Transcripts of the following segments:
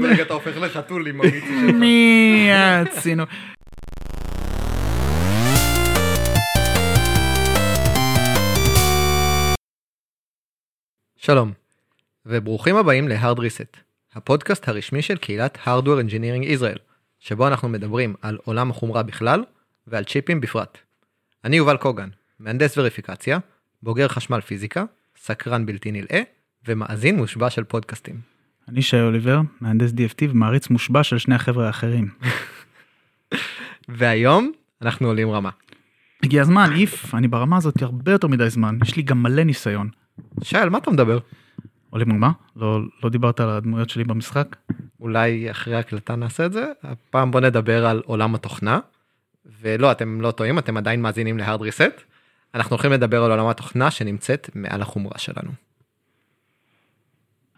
עוד רגע אתה הופך לחתול עם המיצי שלך. מי עשינו? שלום, וברוכים הבאים ל-Hard Reset, הפודקאסט הרשמי של קהילת Hardware Engineering Israel, שבו אנחנו מדברים על עולם החומרה בכלל ועל צ'יפים בפרט. אני יובל קוגן, מהנדס וריפיקציה, בוגר חשמל פיזיקה, סקרן בלתי נלאה, ומאזין מושבע של פודקאסטים. אני שי אוליבר, מהנדס DFT ומעריץ מושבע של שני החבר'ה האחרים. והיום אנחנו עולים רמה. הגיע הזמן, איף, אני ברמה הזאת הרבה יותר מדי זמן, יש לי גם מלא ניסיון. שי, על מה אתה מדבר? עולים רמה? לא, לא דיברת על הדמויות שלי במשחק? אולי אחרי הקלטה נעשה את זה? הפעם בוא נדבר על עולם התוכנה. ולא, אתם לא טועים, אתם עדיין מאזינים ל-Hard Reset. אנחנו הולכים לדבר על עולם התוכנה שנמצאת מעל החומרה שלנו.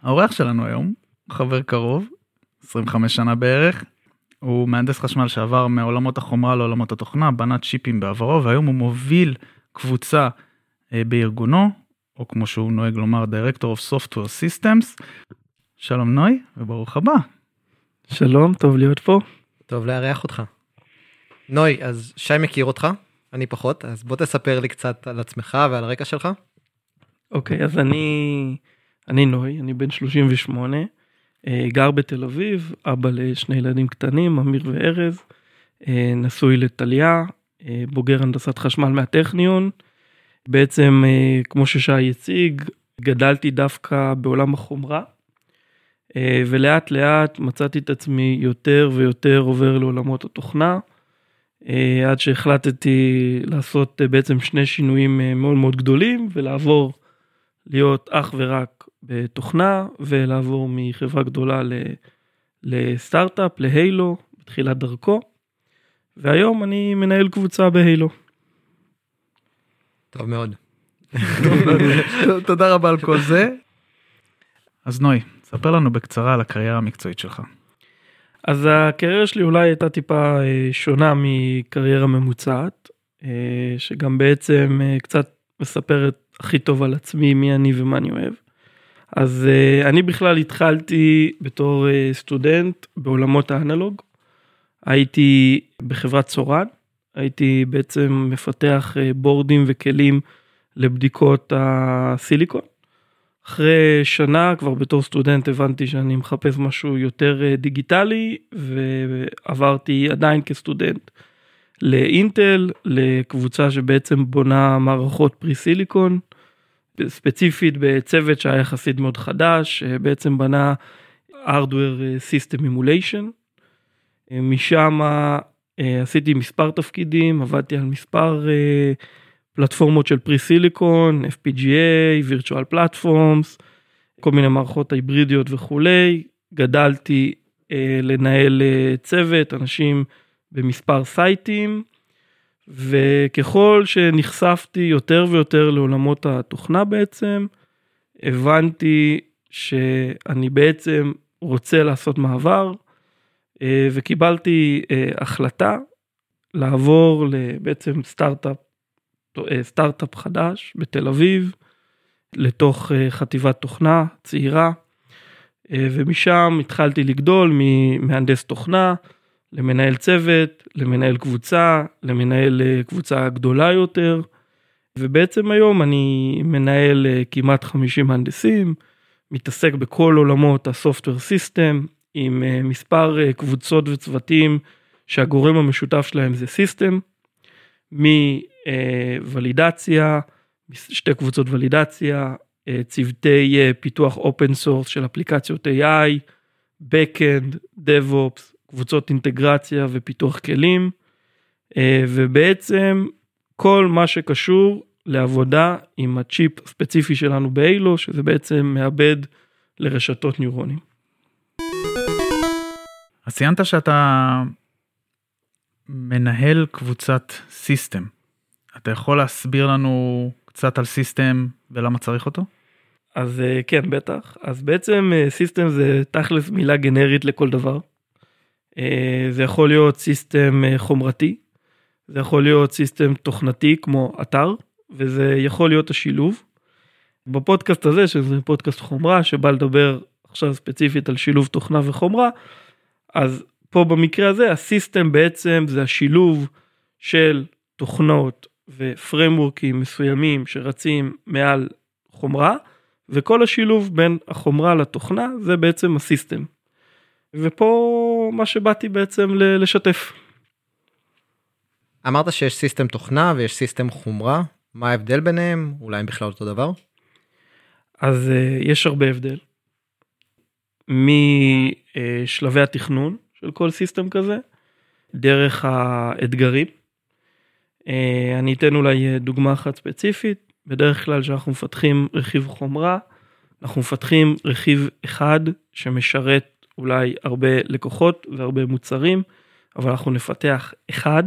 האורח שלנו היום, חבר קרוב, 25 שנה בערך, הוא מהנדס חשמל שעבר מעולמות החומרה לעולמות התוכנה, בנה צ'יפים בעברו, והיום הוא מוביל קבוצה אה, בארגונו, או כמו שהוא נוהג לומר, Director of Software Systems. שלום נוי, וברוך הבא. שלום, טוב להיות פה. טוב לארח אותך. נוי, אז שי מכיר אותך, אני פחות, אז בוא תספר לי קצת על עצמך ועל הרקע שלך. אוקיי, אז אני, אני נוי, אני בן 38, אה, גר בתל אביב, אבא לשני ילדים קטנים, אמיר וארז, אה, נשוי לטליה, אה, בוגר הנדסת חשמל מהטכניון. בעצם, כמו ששי הציג, גדלתי דווקא בעולם החומרה, ולאט לאט מצאתי את עצמי יותר ויותר עובר לעולמות התוכנה. עד שהחלטתי לעשות בעצם שני שינויים מאוד מאוד גדולים ולעבור להיות אך ורק בתוכנה ולעבור מחברה גדולה לסטארט-אפ, להיילו, בתחילת דרכו, והיום אני מנהל קבוצה בהיילו. טוב מאוד. תודה רבה על כל זה. אז נוי, ספר לנו בקצרה על הקריירה המקצועית שלך. אז הקריירה שלי אולי הייתה טיפה אה, שונה מקריירה ממוצעת, אה, שגם בעצם אה, קצת מספרת הכי טוב על עצמי, מי אני ומה אני אוהב. אז uh, אני בכלל התחלתי בתור uh, סטודנט בעולמות האנלוג. הייתי בחברת צורן, הייתי בעצם מפתח uh, בורדים וכלים לבדיקות הסיליקון. אחרי שנה כבר בתור סטודנט הבנתי שאני מחפש משהו יותר uh, דיגיטלי ועברתי עדיין כסטודנט לאינטל, לקבוצה שבעצם בונה מערכות פרי סיליקון. ספציפית בצוות שהיה יחסית מאוד חדש, בעצם בנה hardware system emulation. משם אה, עשיתי מספר תפקידים, עבדתי על מספר אה, פלטפורמות של פרי סיליקון, FPGA, virtual platforms, כל מיני מערכות היברידיות וכולי. גדלתי אה, לנהל צוות, אנשים במספר סייטים. וככל שנחשפתי יותר ויותר לעולמות התוכנה בעצם, הבנתי שאני בעצם רוצה לעשות מעבר, אה, וקיבלתי אה, החלטה לעבור לבעצם סטארט-אפ, אה, סטארט-אפ חדש בתל אביב, לתוך חטיבת תוכנה צעירה, ומשם התחלתי לגדול ממהנדס תוכנה. למנהל צוות, למנהל קבוצה, למנהל אה, קבוצה גדולה יותר. ובעצם היום אני מנהל אה, כמעט 50 מהנדסים, מתעסק בכל עולמות הסופטוור סיסטם, עם אה, מספר קבוצות וצוותים שהגורם המשותף שלהם זה system, מוולידציה, שתי קבוצות ולידציה, צוותי פיתוח open source של אפליקציות AI, Backend, DevOps, קבוצות אינטגרציה ופיתוח כלים, אה, ובעצם כל מה שקשור לעבודה עם הצ'יפ הספציפי שלנו בהיילו, שזה בעצם מעבד לרשתות ניורונים. אז ציינת שאתה מנהל קבוצת system. אתה יכול להסביר לנו קצת על system ולמה צריך אותו? אז אה, כן, בטח. אז בעצם סיסטם אה, זה תכלס מילה גנרית לכל דבר. אה, זה יכול להיות system אה, חומרתי, זה יכול להיות system תוכנתי כמו אתר, וזה יכול להיות השילוב. בפודקאסט הזה, שזה פודקאסט חומרה, שבא לדבר עכשיו ספציפית על שילוב תוכנה וחומרה, אז פה במקרה הזה הסיסטם בעצם זה השילוב של תוכנות ופרמורקים מסוימים שרצים מעל חומרה, וכל השילוב בין החומרה לתוכנה זה בעצם הסיסטם. ופה מה שבאתי בעצם לשתף. אמרת שיש system תוכנה ויש system חומרה, מה ההבדל ביניהם? אולי הם בכלל אותו דבר? אז uh, יש הרבה הבדל. משלבי התכנון של כל system כזה, דרך האתגרים. Uh, אני אתן אולי דוגמה אחת ספציפית, בדרך כלל כשאנחנו מפתחים רכיב חומרה, אנחנו מפתחים רכיב אחד שמשרת אולי הרבה לקוחות והרבה מוצרים, אבל אנחנו נפתח אחד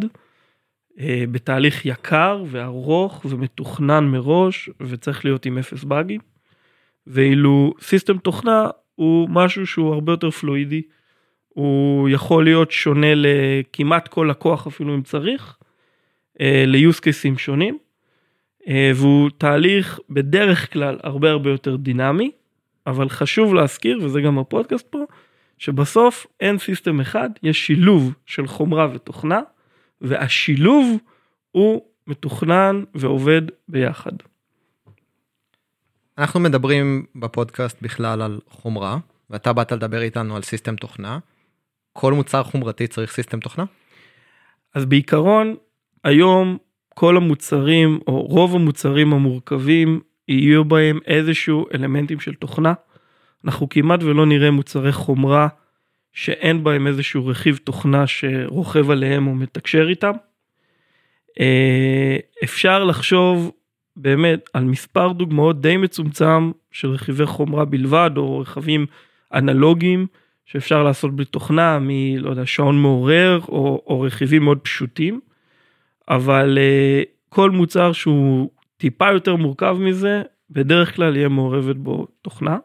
אה, בתהליך יקר וארוך ומתוכנן מראש וצריך להיות עם אפס באגים. ואילו סיסטם תוכנה הוא משהו שהוא הרבה יותר פלואידי, הוא יכול להיות שונה לכמעט כל לקוח אפילו אם צריך, אה, ל-use cases שונים, אה, והוא תהליך בדרך כלל הרבה הרבה יותר דינמי, אבל חשוב להזכיר, וזה גם הפודקאסט פה, שבסוף אין system אחד, יש שילוב של חומרה ותוכנה, והשילוב הוא מתוכנן ועובד ביחד. אנחנו מדברים בפודקאסט בכלל על חומרה, ואתה באת לדבר איתנו על סיסטם תוכנה. כל מוצר חומרתי צריך system תוכנה? אז בעיקרון, היום כל המוצרים, או רוב המוצרים המורכבים, יהיו בהם איזשהו אלמנטים של תוכנה. אנחנו כמעט ולא נראה מוצרי חומרה שאין בהם איזשהו רכיב תוכנה שרוכב עליהם או מתקשר איתם. אה, אפשר לחשוב באמת על מספר דוגמאות די מצומצם של רכיבי חומרה בלבד או רכבים אנלוגיים שאפשר לעשות בלי תוכנה מלא יודע שעון מעורר או, או רכיבים מאוד פשוטים. אבל uh, כל מוצר שהוא טיפה יותר מורכב מזה בדרך כלל יהיה מעורבת בו תוכנה.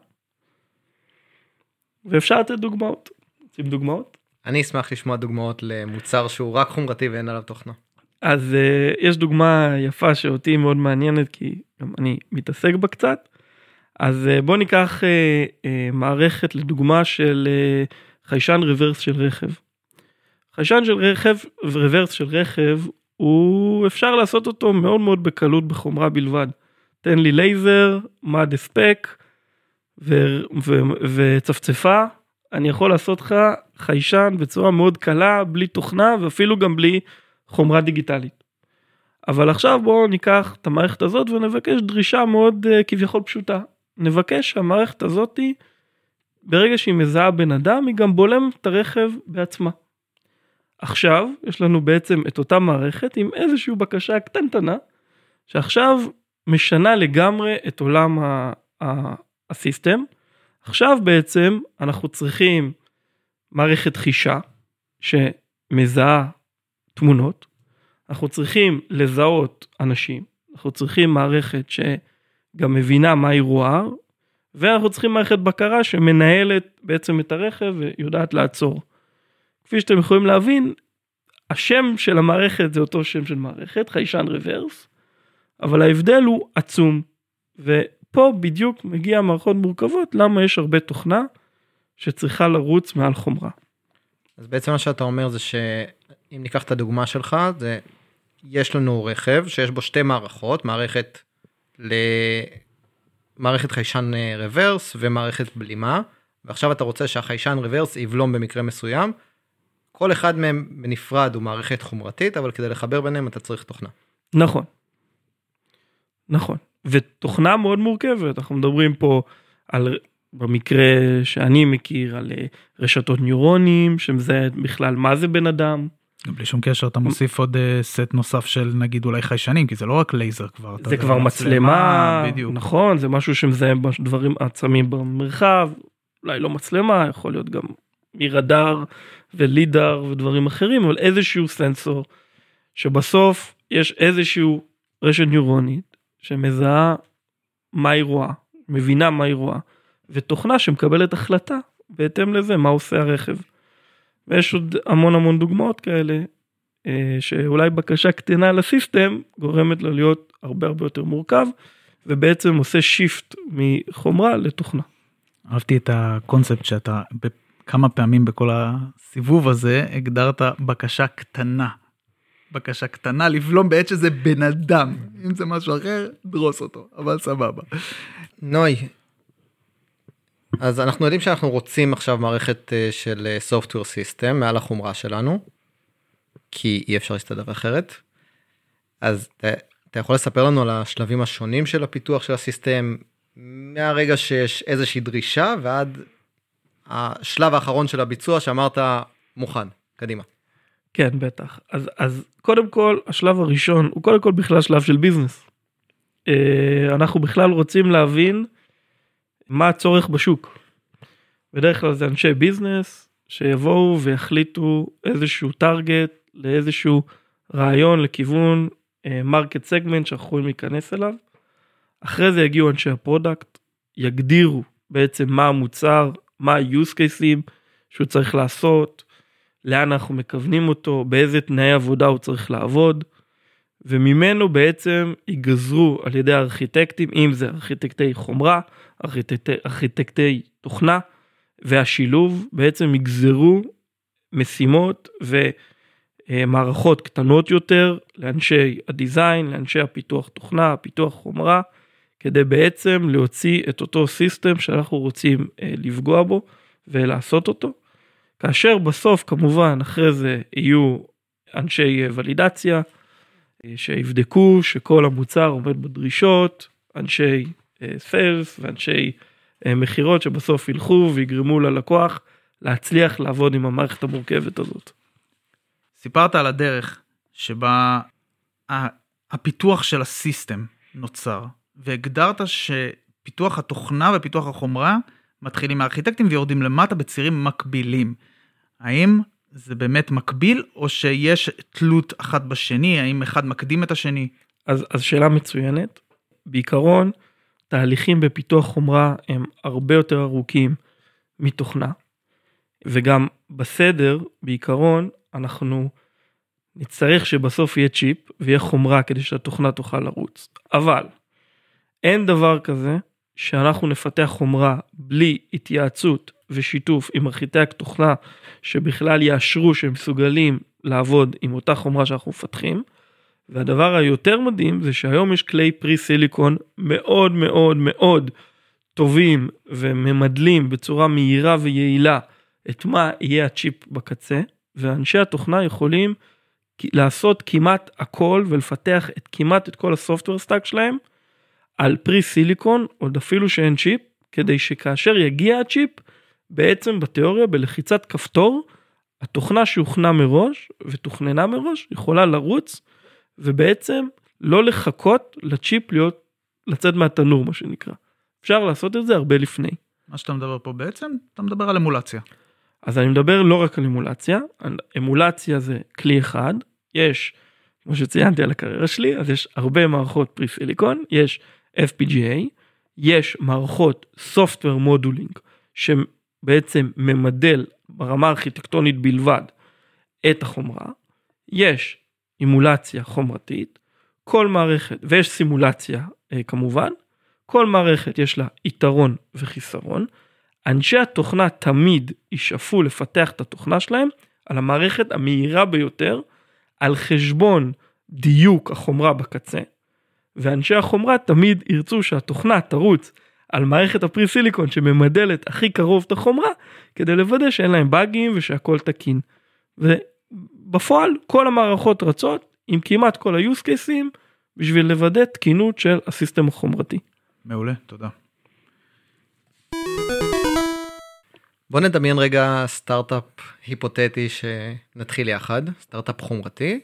ואפשר לתת דוגמאות. רוצים דוגמאות? אני אשמח לשמוע דוגמאות למוצר שהוא רק חומרתי ואין עליו תוכנה. אז uh, יש דוגמה יפה שאותי מאוד מעניינת כי גם אני מתעסק בה קצת. אז uh, בוא ניקח uh, uh, מערכת לדוגמה של uh, חיישן רוורס של רכב. חיישן של רכב ורוורס של רכב הוא אפשר לעשות אותו מאוד מאוד בקלות בחומרה בלבד. תן לי לייזר, מד הספק וצפצפה, אני יכול לעשות לך חיישן בצורה מאוד קלה, בלי תוכנה ואפילו גם בלי חומרה דיגיטלית. אבל עכשיו בואו ניקח את המערכת הזאת ונבקש דרישה מאוד uh, כביכול פשוטה. נבקש שהמערכת הזאתי, ברגע שהיא מזהה בן אדם, היא גם בולמת את הרכב בעצמה. עכשיו יש לנו בעצם את אותה מערכת עם איזושהי בקשה קטנטנה, שעכשיו משנה לגמרי את עולם הסיסטם. עכשיו בעצם אנחנו צריכים מערכת חישה שמזהה תמונות, אנחנו צריכים לזהות אנשים, אנחנו צריכים מערכת שגם מבינה מה היא רואה, ואנחנו צריכים מערכת בקרה שמנהלת בעצם את הרכב ויודעת לעצור. כפי שאתם יכולים להבין, השם של המערכת זה אותו שם של מערכת, חיישן רוורס, אבל ההבדל הוא עצום. ופה בדיוק מגיע מערכות מורכבות, למה יש הרבה תוכנה שצריכה לרוץ מעל חומרה. אז בעצם מה שאתה אומר זה שאם ניקח את הדוגמה שלך, זה יש לנו רכב שיש בו שתי מערכות, מערכת ל... מערכת חיישן רוורס ומערכת בלימה, ועכשיו אתה רוצה שהחיישן רוורס יבלום במקרה מסוים, כל אחד מהם בנפרד הוא מערכת חומרתית, אבל כדי לחבר ביניהם אתה צריך תוכנה. נכון. נכון. ותוכנה מאוד מורכבת, אנחנו מדברים פה על, במקרה שאני מכיר, על אה, רשתות ניורונים, שמזהה בכלל מה זה בן אדם. גם בלי שום קשר אתה מוסיף עוד uh, סט נוסף של נגיד אולי חיישנים כי זה לא רק לייזר כבר זה כבר מצלמה, מצלמה בדיוק נכון זה משהו שמזהה דברים עצמים במרחב אולי לא מצלמה יכול להיות גם מרדאר ולידר ודברים אחרים אבל איזשהו סנסור שבסוף יש איזשהו רשת ניורונית שמזהה מה היא רואה מבינה מה היא רואה ותוכנה שמקבלת החלטה בהתאם לזה מה עושה הרכב. ויש עוד המון המון דוגמאות כאלה אה, שאולי בקשה קטנה לסיסטם גורמת לו להיות הרבה הרבה יותר מורכב ובעצם עושה שיפט מחומרה לתוכנה. אהבתי את הקונספט שאתה כמה פעמים בכל הסיבוב הזה הגדרת בקשה קטנה. בקשה קטנה לבלום בעת שזה בן אדם אם זה משהו אחר דרוס אותו אבל סבבה. נוי. אז אנחנו יודעים שאנחנו רוצים עכשיו מערכת אה, של אה, software system מעל החומרה שלנו. כי אי אפשר להסתדר אחרת. אז אתה, יכול לספר לנו על השלבים השונים של הפיתוח של הסיסטם מהרגע שיש איזושהי דרישה ועד השלב האחרון של הביצוע שאמרת מוכן קדימה. כן בטח אז אז קודם כל השלב הראשון הוא קודם כל בכלל שלב של ביזנס. אה, אנחנו בכלל רוצים להבין מה הצורך בשוק. בדרך כלל זה אנשי ביזנס שיבואו ויחליטו איזשהו טארגט לאיזשהו רעיון לכיוון market uh, segment שאנחנו יכולים להיכנס אליו. אחרי זה יגיעו אנשי ה product יגדירו בעצם מה המוצר מה ה-use cases שהוא צריך לעשות לאן אנחנו מכוונים אותו באיזה תנאי עבודה הוא צריך לעבוד. וממנו בעצם ייגזרו על ידי הארכיטקטים אם זה ארכיטקטי חומרה ארכיטקטי, ארכיטקטי תוכנה והשילוב בעצם יגזרו משימות ומערכות קטנות יותר לאנשי הדיזיין לאנשי הפיתוח תוכנה פיתוח חומרה כדי בעצם להוציא את אותו סיסטם שאנחנו רוצים אה, לפגוע בו ולעשות אותו. כאשר בסוף כמובן אחרי זה יהיו אנשי ולידציה שיבדקו שכל המוצר עומד בדרישות, אנשי סיילס ואנשי מכירות שבסוף ילכו ויגרמו ללקוח להצליח לעבוד עם המערכת המורכבת הזאת. סיפרת על הדרך שבה הפיתוח של הסיסטם נוצר והגדרת שפיתוח התוכנה ופיתוח החומרה מתחילים מהארכיטקטים ויורדים למטה בצירים מקבילים. האם זה באמת מקביל או שיש תלות אחת בשני האם אחד מקדים את השני. אז אז שאלה מצוינת. בעיקרון תהליכים בפיתוח חומרה הם הרבה יותר ארוכים מתוכנה. וגם בסדר בעיקרון אנחנו נצטרך שבסוף יהיה צ'יפ ויהיה חומרה כדי שהתוכנה תוכל לרוץ. אבל אין דבר כזה שאנחנו נפתח חומרה בלי התייעצות ושיתוף עם ארכיטקט תוכנה שבכלל יאשרו שהם מסוגלים לעבוד עם אותה חומרה שאנחנו מפתחים. והדבר היותר מדהים זה שהיום יש כלי pre-silicon מאוד מאוד מאוד טובים וממדלים בצורה מהירה ויעילה את מה יהיה הצ'יפ בקצה ואנשי התוכנה יכולים לעשות כמעט הכל ולפתח את כמעט את כל ה software stack שלהם על pre-silicon עוד אפילו שאין צ'יפ כדי שכאשר יגיע הצ'יפ בעצם בתיאוריה בלחיצת כפתור התוכנה שהוכנה מראש ותוכננה מראש יכולה לרוץ ובעצם לא לחכות לצ'יפ להיות לצאת מהתנור מה שנקרא. אפשר לעשות את זה הרבה לפני. מה שאתה מדבר פה בעצם אתה מדבר על אמולציה. אז אני מדבר לא רק על אמולציה, אמולציה זה כלי אחד, יש כמו שציינתי על הקריירה שלי אז יש הרבה מערכות פרי סיליקון, יש FPGA, יש מערכות Software מודולינג שבעצם ממדל ברמה ארכיטקטונית בלבד את החומרה, יש אימולציה חומרתית, כל מערכת, ויש סימולציה אה, כמובן, כל מערכת יש לה יתרון וחיסרון, אנשי התוכנה תמיד ישאפו לפתח את התוכנה שלהם על המערכת המהירה ביותר, על חשבון דיוק החומרה בקצה, ואנשי החומרה תמיד ירצו שהתוכנה תרוץ על מערכת הפרי סיליקון שממדלת הכי קרוב את החומרה כדי לוודא שאין להם באגים ושהכל תקין. ובפועל כל המערכות רצות עם כמעט כל ה-use cases בשביל לוודא תקינות של הסיסטם החומרתי. מעולה, תודה. בוא נדמיין רגע סטארט-אפ היפותטי שנתחיל יחד, סטארט-אפ חומרתי,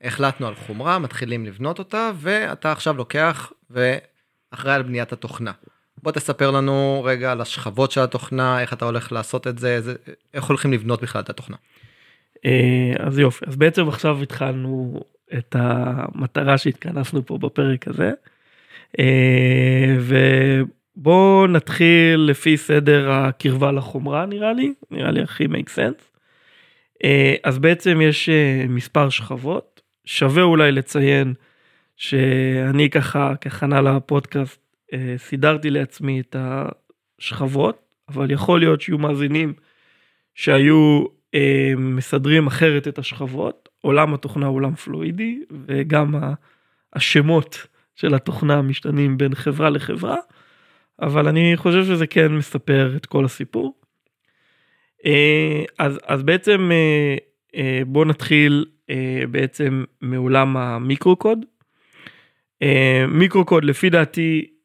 החלטנו על חומרה, מתחילים לבנות אותה, ואתה עכשיו לוקח ואחראי על בניית התוכנה. בוא תספר לנו רגע על השכבות של התוכנה, איך אתה הולך לעשות את זה, איך הולכים לבנות בכלל את התוכנה. אה, אז יופי, אז בעצם עכשיו התחלנו את המטרה שהתכנסנו פה בפרק הזה. אה, ובואו נתחיל לפי סדר הקרבה לחומרה נראה לי, נראה לי הכי make sense. אה, אז בעצם יש מספר שכבות. שווה אולי לציין שאני ככה כהכנה לפודקאסט סידרתי לעצמי את השכבות אבל יכול להיות שיהיו מאזינים שהיו אה, מסדרים אחרת את השכבות. עולם התוכנה הוא עולם פלואידי וגם השמות של התוכנה משתנים בין חברה לחברה, אבל אני חושב שזה כן מספר את כל הסיפור. אה, אז, אז בעצם אה, אה, בוא נתחיל בעצם מעולם המיקרו-קוד. מיקרו-קוד לפי דעתי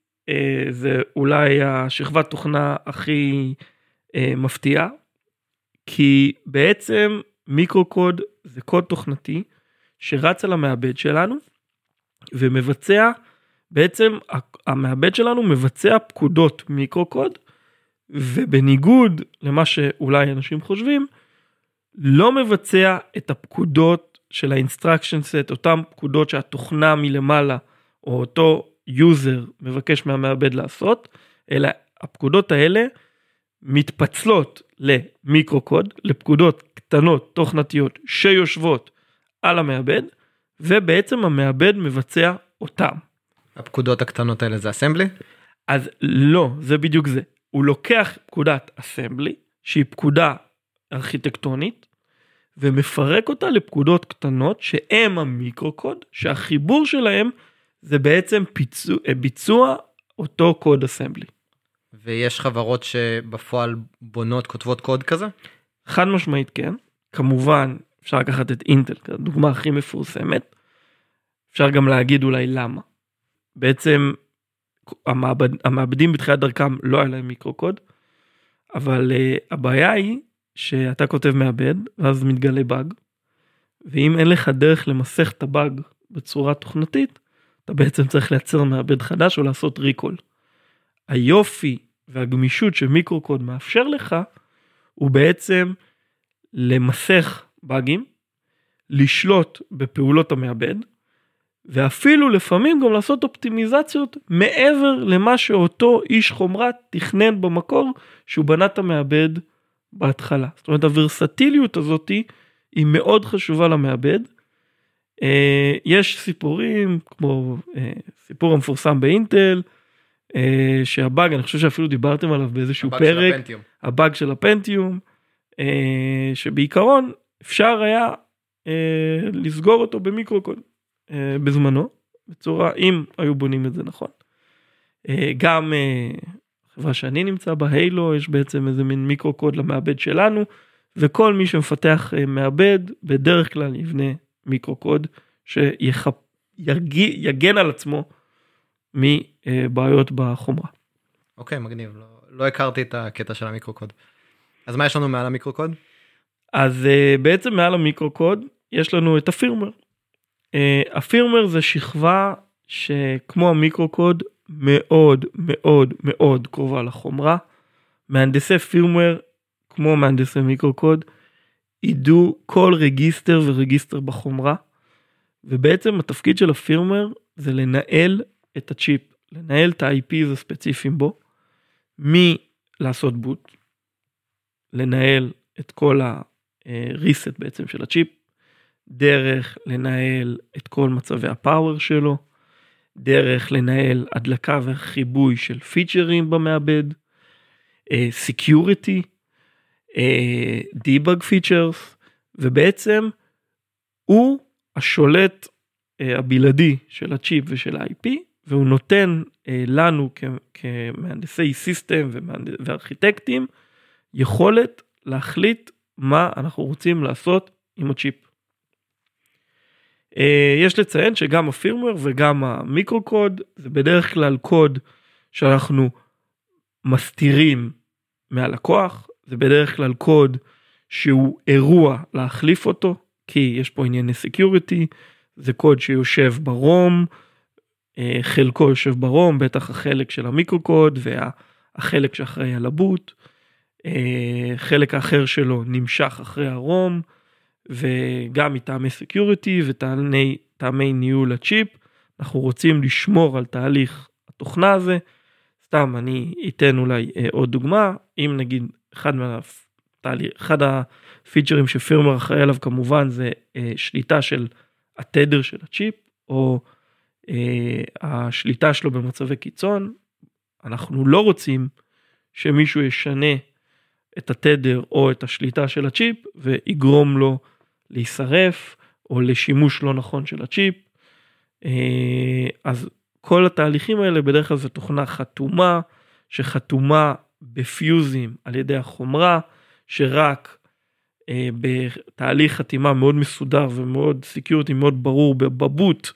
זה אולי השכבת תוכנה הכי מפתיעה, כי בעצם מיקרו-קוד זה קוד תוכנתי שרץ על המעבד שלנו ומבצע בעצם המעבד שלנו מבצע פקודות מיקרו-קוד ובניגוד למה שאולי אנשים חושבים לא מבצע את הפקודות של ה-instruction set אותם פקודות שהתוכנה מלמעלה או אותו יוזר מבקש מהמעבד לעשות אלא הפקודות האלה מתפצלות למיקרו קוד לפקודות קטנות תוכנתיות שיושבות על המעבד ובעצם המעבד מבצע אותם. הפקודות הקטנות האלה זה אסמבלי? אז לא זה בדיוק זה הוא לוקח פקודת אסמבלי שהיא פקודה ארכיטקטונית ומפרק אותה לפקודות קטנות שהם המיקרו קוד שהחיבור שלהם זה בעצם פיצוע, ביצוע אותו קוד אסמבלי. ויש חברות שבפועל בונות כותבות קוד כזה? חד משמעית כן כמובן אפשר לקחת את אינטל כדוגמה הכי מפורסמת. אפשר גם להגיד אולי למה. בעצם המעבד, המעבדים בתחילת דרכם לא היה להם מיקרו קוד אבל uh, הבעיה היא שאתה כותב מעבד ואז מתגלה באג ואם אין לך דרך למסך את הבאג בצורה תוכנתית אתה בעצם צריך לייצר מעבד חדש או לעשות ריקול. היופי והגמישות שמיקרו קוד מאפשר לך הוא בעצם למסך באגים, לשלוט בפעולות המעבד ואפילו לפעמים גם לעשות אופטימיזציות מעבר למה שאותו איש חומרה תכנן במקור שהוא בנה את המעבד בהתחלה. זאת אומרת הוורסטיליות הזאתי היא מאוד חשובה למעבד. אה, יש סיפורים כמו אה, סיפור המפורסם באינטל אה, שהבאג אני חושב שאפילו דיברתם עליו באיזשהו הבאג פרק של. הבאג של הפנטיום שבעיקרון אפשר היה לסגור אותו במיקרוקוד בזמנו בצורה אם היו בונים את זה נכון. גם חברה שאני נמצא בה הילו יש בעצם איזה מין מיקרו קוד למעבד שלנו וכל מי שמפתח מעבד בדרך כלל יבנה מיקרו קוד שיגן על עצמו מבעיות בחומרה. אוקיי מגניב לא, לא הכרתי את הקטע של המיקרו קוד. אז מה יש לנו מעל המיקרו קוד? אז uh, בעצם מעל המיקרו קוד יש לנו את הפירמר. Uh, הפירמר זה שכבה שכמו המיקרו קוד מאוד מאוד מאוד קרובה לחומרה. מהנדסי פירמר כמו מהנדסי מיקרו קוד ידעו כל רגיסטר ורגיסטר בחומרה. ובעצם התפקיד של ה firmware זה לנהל את הצ'יפ, לנהל את ה-IPs הספציפיים בו, מלעשות boot, לנהל את כל ה-reset בעצם של הצ'יפ, דרך לנהל את כל מצבי ה power שלו, דרך לנהל הדלקה וכיבוי של פיצ'רים במעבד, security, debug features, ובעצם הוא השולט אה, הבלעדי של הצ'יפ ושל ה-IP, והוא נותן אה, לנו כמהנדסי system. וארכיטקטים יכולת להחליט מה אנחנו רוצים לעשות עם הצ'יפ. אה, יש לציין שגם ה firmware וגם ה microcode זה בדרך כלל קוד שאנחנו מסתירים מהלקוח, זה בדרך כלל קוד שהוא אירוע להחליף אותו, כי יש פה ענייני security, זה קוד שיושב ב ROM, אה, חלקו יושב ב ROM, בטח החלק של ה microcode והחלק שאחראי על ה boot, אה, חלק האחר שלו נמשך אחרי ה ROM, וגם מטעמי security וטעמי ניהול הצ'יפ, אנחנו רוצים לשמור על תהליך התוכנה הזה. סתם אני אתן אולי אה, עוד דוגמה, אם נגיד אחד מהתהליך, אחד הפיצ'רים שפירמר אחראי עליו כמובן זה אה, שליטה של התדר של הצ'יפ או אה, השליטה שלו במצבי קיצון. אנחנו לא רוצים שמישהו ישנה את התדר או את השליטה של הצ'יפ ויגרום לו להישרף או לשימוש לא נכון של הצ'יפ. אה, אז כל התהליכים האלה בדרך כלל זו תוכנה חתומה שחתומה בפיוזים על ידי החומרה שרק אה, בתהליך חתימה מאוד מסודר ומאוד סיקיורטי מאוד ברור בבוט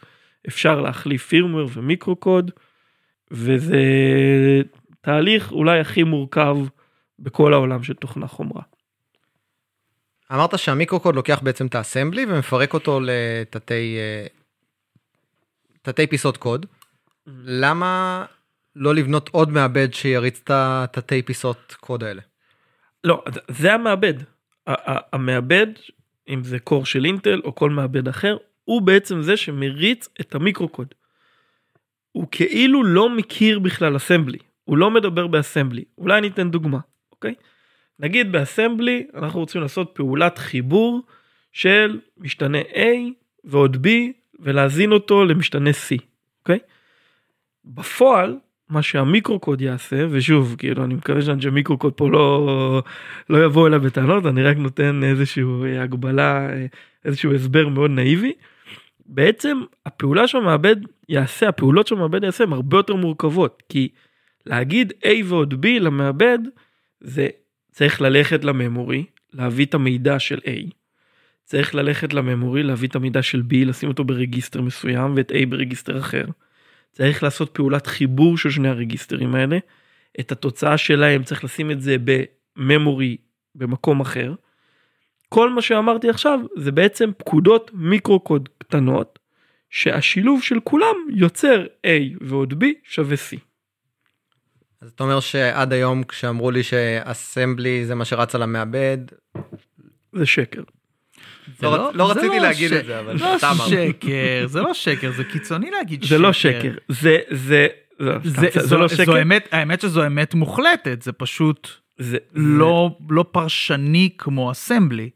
אפשר להחליף פירמר ומיקרו קוד וזה תהליך אולי הכי מורכב בכל העולם של תוכנה חומרה. אמרת שהמיקרו קוד לוקח בעצם את האסמבלי ומפרק אותו לתתי אה, תתי פיסות קוד. Mm-hmm. למה לא לבנות עוד מעבד שיריץ את התתי פיסות קוד האלה? לא, זה המעבד. המעבד, אם זה קור של אינטל או כל מעבד אחר, הוא בעצם זה שמריץ את המיקרו קוד. הוא כאילו לא מכיר בכלל אסמבלי, הוא לא מדבר באסמבלי. אולי אני אתן דוגמה, אוקיי? נגיד באסמבלי אנחנו רוצים לעשות פעולת חיבור של משתנה A ועוד B ולהזין אותו למשתנה C, אוקיי? בפועל מה שהמיקרו קוד יעשה ושוב כאילו אני מקווה שאנשי מיקרו קוד פה לא לא יבואו אליי בטענות אני רק נותן איזשהו אה, הגבלה אה, איזשהו הסבר מאוד נאיבי. בעצם הפעולה שהמעבד יעשה הפעולות שהמעבד יעשה הן הרבה יותר מורכבות כי להגיד A ועוד B למעבד זה צריך ללכת לממורי להביא את המידע של A. צריך ללכת לממורי להביא את המידע של B לשים אותו ברגיסטר מסוים ואת A ברגיסטר אחר. צריך לעשות פעולת חיבור של שני הרגיסטרים האלה. את התוצאה שלהם צריך לשים את זה בממורי במקום אחר. כל מה שאמרתי עכשיו זה בעצם פקודות מיקרו קוד קטנות שהשילוב של כולם יוצר A ועוד B שווה C. אז אתה אומר שעד היום כשאמרו לי שאסמבלי זה מה שרץ על המעבד זה שקר. לא, לא, לא רציתי לא להגיד ש... את זה אבל לא שקר זה לא שקר זה קיצוני להגיד זה לא שקר זה זה זה, זה, זה, זה לא שקר. זו אמת האמת שזו אמת מוחלטת זה פשוט זה לא זה... לא פרשני כמו אסמבלי.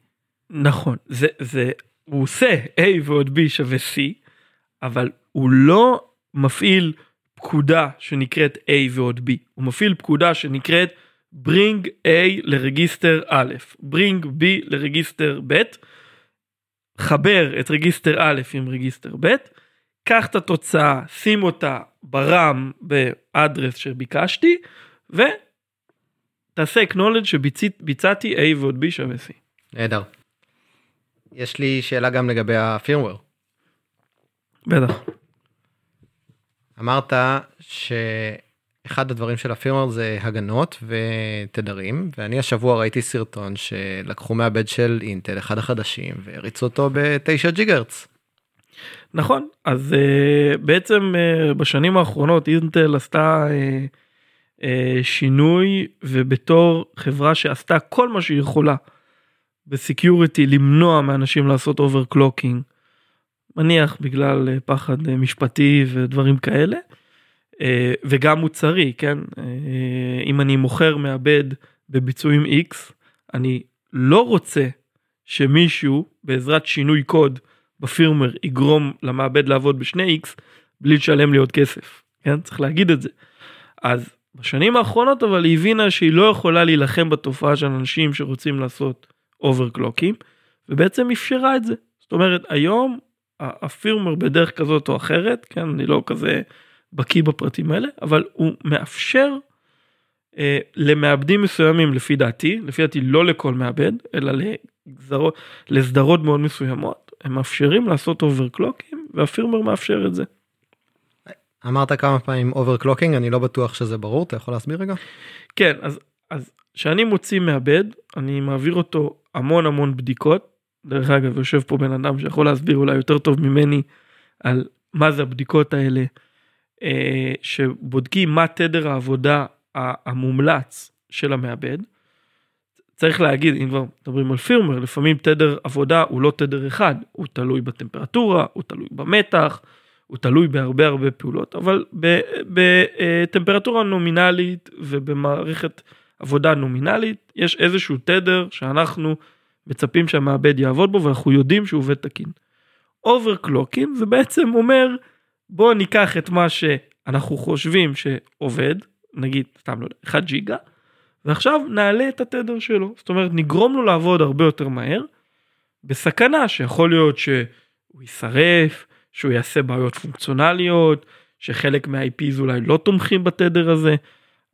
נכון זה זה הוא עושה A ועוד B שווה C אבל הוא לא מפעיל פקודה שנקראת A ועוד B הוא מפעיל פקודה שנקראת bring A לרגיסטר א' bring B לרגיסטר ב' חבר את רגיסטר א' עם רגיסטר ב', קח את התוצאה, שים אותה ברם באדרס שביקשתי, ותעשה acknowledge שביצעתי A ועוד B שווה C. נהדר. יש לי שאלה גם לגבי הפירמוור. בטח. אמרת ש... אחד הדברים של הפירמר זה הגנות ותדרים ואני השבוע ראיתי סרטון שלקחו מעבד של אינטל אחד החדשים והריצו אותו ב-9 ג'יגרץ. נכון אז uh, בעצם uh, בשנים האחרונות אינטל עשתה uh, uh, שינוי ובתור חברה שעשתה כל מה שהיא יכולה ב security למנוע מאנשים לעשות overclocking. מניח בגלל פחד משפטי ודברים כאלה. אה, וגם מוצרי כן אה, אם אני מוכר מעבד בביצועים x אני לא רוצה שמישהו בעזרת שינוי קוד ב firmware יגרום למעבד לעבוד בשני x בלי לשלם לי עוד כסף כן צריך להגיד את זה. אז בשנים האחרונות אבל היא הבינה שהיא לא יכולה להילחם בתופעה של אנשים שרוצים לעשות overclocking ובעצם אפשרה את זה. זאת אומרת היום ה firmware בדרך כזאת או אחרת כן אני לא כזה בקיא בפרטים האלה אבל הוא מאפשר אה, למעבדים מסוימים לפי דעתי לפי דעתי לא לכל מעבד אלא לגזרות לסדרות מאוד מסוימות הם מאפשרים לעשות overclocking וה firmware מאפשר את זה. אמרת כמה פעמים overclocking אני לא בטוח שזה ברור אתה יכול להסביר רגע? כן אז אז כשאני מוציא מעבד אני מעביר אותו המון המון בדיקות דרך אגב יושב פה בן אדם שיכול להסביר אולי יותר טוב ממני על מה זה הבדיקות האלה שבודקים מה תדר העבודה המומלץ של המעבד. צריך להגיד אם כבר מדברים על firmware לפעמים תדר עבודה הוא לא תדר אחד הוא תלוי בטמפרטורה הוא תלוי במתח הוא תלוי בהרבה הרבה פעולות אבל בטמפרטורה נומינלית ובמערכת עבודה נומינלית יש איזשהו תדר שאנחנו מצפים שהמעבד יעבוד בו ואנחנו יודעים שהוא עובד תקין. overclocking זה בעצם אומר בוא ניקח את מה שאנחנו חושבים שעובד, נגיד סתם לא יודע, 1 ג'יגה, ועכשיו נעלה את התדר שלו, זאת אומרת נגרום לו לעבוד הרבה יותר מהר, בסכנה שיכול להיות שהוא יישרף, שהוא יעשה בעיות פונקציונליות, שחלק מה-IPs אולי לא תומכים בתדר הזה,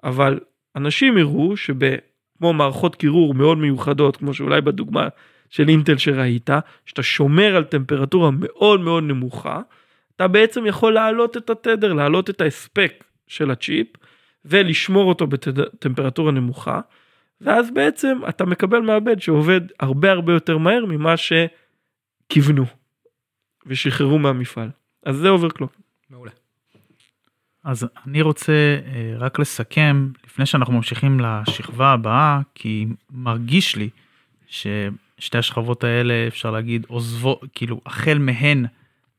אבל אנשים יראו שכמו מערכות קירור מאוד מיוחדות, כמו שאולי בדוגמה של אינטל שראית, שאתה שומר על טמפרטורה מאוד מאוד נמוכה, אתה בעצם יכול להעלות את התדר, להעלות את ההספק של הצ'יפ, ולשמור אותו בטמפרטורה נמוכה, ואז בעצם אתה מקבל מעבד שעובד הרבה הרבה יותר מהר ממה שכיוונו ושחררו מהמפעל. אז זה overclock. מעולה. אז אני רוצה אה, רק לסכם לפני שאנחנו ממשיכים לשכבה הבאה כי מרגיש לי ששתי השכבות האלה אפשר להגיד עזבו כאילו החל מהן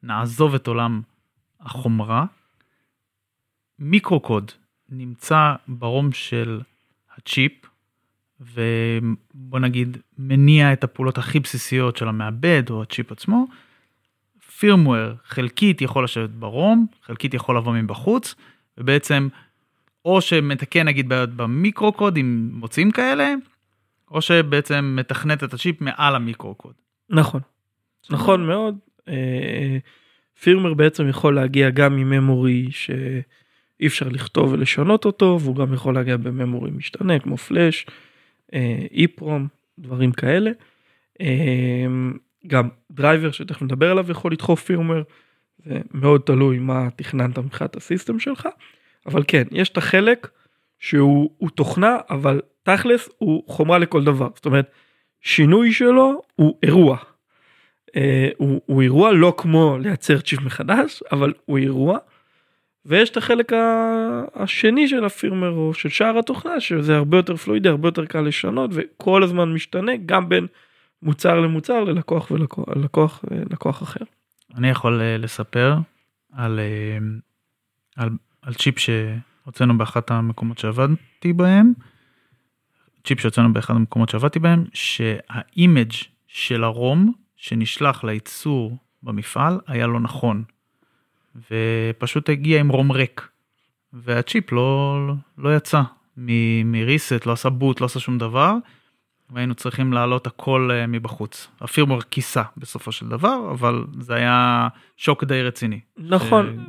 נעזוב את עולם החומרה. מיקרו קוד נמצא ברום של הצ'יפ ובוא נגיד מניע את הפעולות הכי בסיסיות של המעבד או הצ'יפ עצמו. פירמוור חלקית יכול לשבת ברום, חלקית יכול לבוא מבחוץ, ובעצם או שמתקן נגיד בעיות במיקרו קוד עם מוצאים כאלה, או שבעצם מתכנת את הצ'יפ מעל המיקרו קוד. נכון, נכון מאוד. firmware בעצם יכול להגיע גם מ memory שאי אפשר לכתוב ולשנות אותו, והוא גם יכול להגיע ב memory משתנה כמו flash, EPROM, דברים כאלה. גם driver שתכף נדבר עליו יכול לדחוף firmware, זה מאוד תלוי מה תכננת מבחינת ה system שלך, אבל כן, יש את החלק שהוא תוכנה, אבל תכלס הוא חומרה לכל דבר, זאת אומרת, שינוי שלו הוא אירוע. אה, הוא, הוא אירוע לא כמו לייצר צ'יפ מחדש, אבל הוא אירוע. ויש את החלק השני של הפירמר או של שאר התוכנה שזה הרבה יותר פלואידי הרבה יותר קל לשנות וכל הזמן משתנה גם בין מוצר למוצר ללקוח ולקוח לקוח, לקוח אחר. אני יכול אה, לספר על, אה, על, על צ'יפ שהוצאנו באחת המקומות שעבדתי בהם. צ'יפ שהוצאנו באחד המקומות שעבדתי בהם שה image של ה ROM שנשלח לייצור במפעל היה לא נכון. ופשוט הגיע עם ROM ריק. והצ'יפ לא, לא יצא מ reset, לא עשה boot, לא עשה שום דבר. והיינו צריכים להעלות הכל אה, מבחוץ. ה firmware כיסה בסופו של דבר, אבל זה היה שוק די רציני. נכון,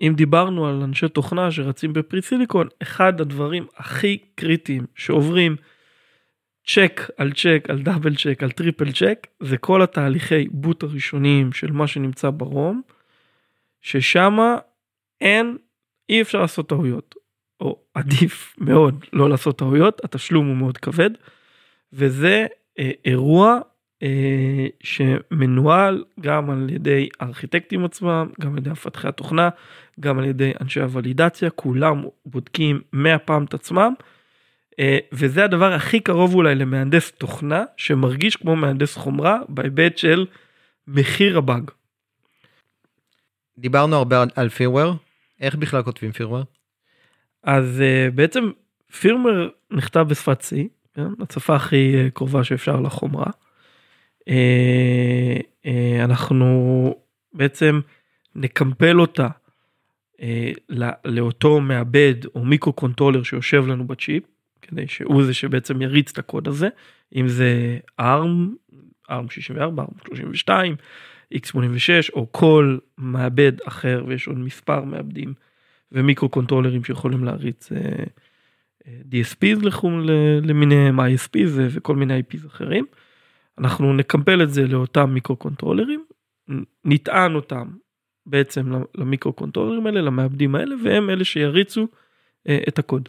ואם דיברנו על אנשי תוכנה שרצים ב pre silicon, אחד הדברים הכי קריטיים שעוברים צ'ק על צ'ק על double check על triple check זה כל התהליכי boot הראשוניים של מה שנמצא ב ROM ששמה אין אי אפשר לעשות טעויות או עדיף מאוד לא לעשות טעויות התשלום הוא מאוד כבד וזה אה, אירוע אה, שמנוהל גם על ידי הארכיטקטים עצמם גם על ידי מפתחי התוכנה גם על ידי אנשי הוולידציה כולם בודקים 100 פעם את עצמם. אה, וזה הדבר הכי קרוב אולי למהנדס תוכנה שמרגיש כמו מהנדס חומרה בהיבט של מחיר הבאג. דיברנו הרבה על פירוור איך בכלל כותבים פירוור? אז uh, בעצם פירמר נכתב בשפת C, כן? הצפה הכי uh, קרובה שאפשר לחומרה. אנחנו בעצם נקמפל אותה לאותו מעבד או microcontroller שיושב לנו בצ'יפ כדי שהוא זה שבעצם יריץ את הקוד הזה אם זה ARM, ARM 64, ARM 32, x86 או כל מעבד אחר ויש עוד מספר מעבדים ומיקרו קונטרולרים שיכולים להריץ אה, אה, DSPs לחום למיניהם ISPs וכל מיני IPs אחרים. אנחנו נקמפל את זה לאותם מיקרו קונטרולרים, נטען אותם בעצם למיקרו קונטרולרים האלה, למעבדים האלה, והם אלה שיריצו uh, את הקוד.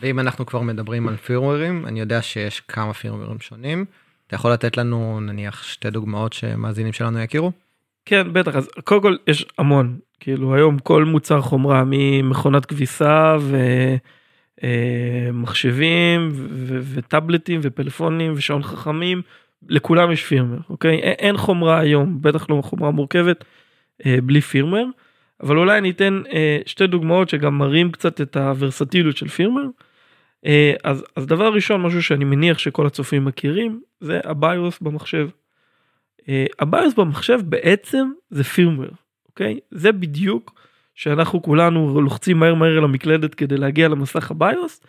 ואם אנחנו כבר מדברים על פירמרים, אני יודע שיש כמה פירמרים שונים. אתה יכול לתת לנו נניח שתי דוגמאות שמאזינים שלנו יכירו? כן, בטח, אז קודם כל יש המון, כאילו היום כל מוצר חומרה ממכונת כביסה ומחשבים אה, וטאבלטים ופלאפונים ושעון חכמים, לכולם יש פירמר, אוקיי? אין חומרה היום, בטח לא חומרה מורכבת, אה, בלי פירמר. אבל אולי אני אתן אה, שתי דוגמאות שגם מראים קצת את הוורסטיליות של פירמר. אה, אז, אז דבר ראשון משהו שאני מניח שכל הצופים מכירים זה הביוס במחשב. אה, הביוס במחשב בעצם זה פירמר, אוקיי? זה בדיוק שאנחנו כולנו לוחצים מהר מהר על המקלדת כדי להגיע למסך הביוס,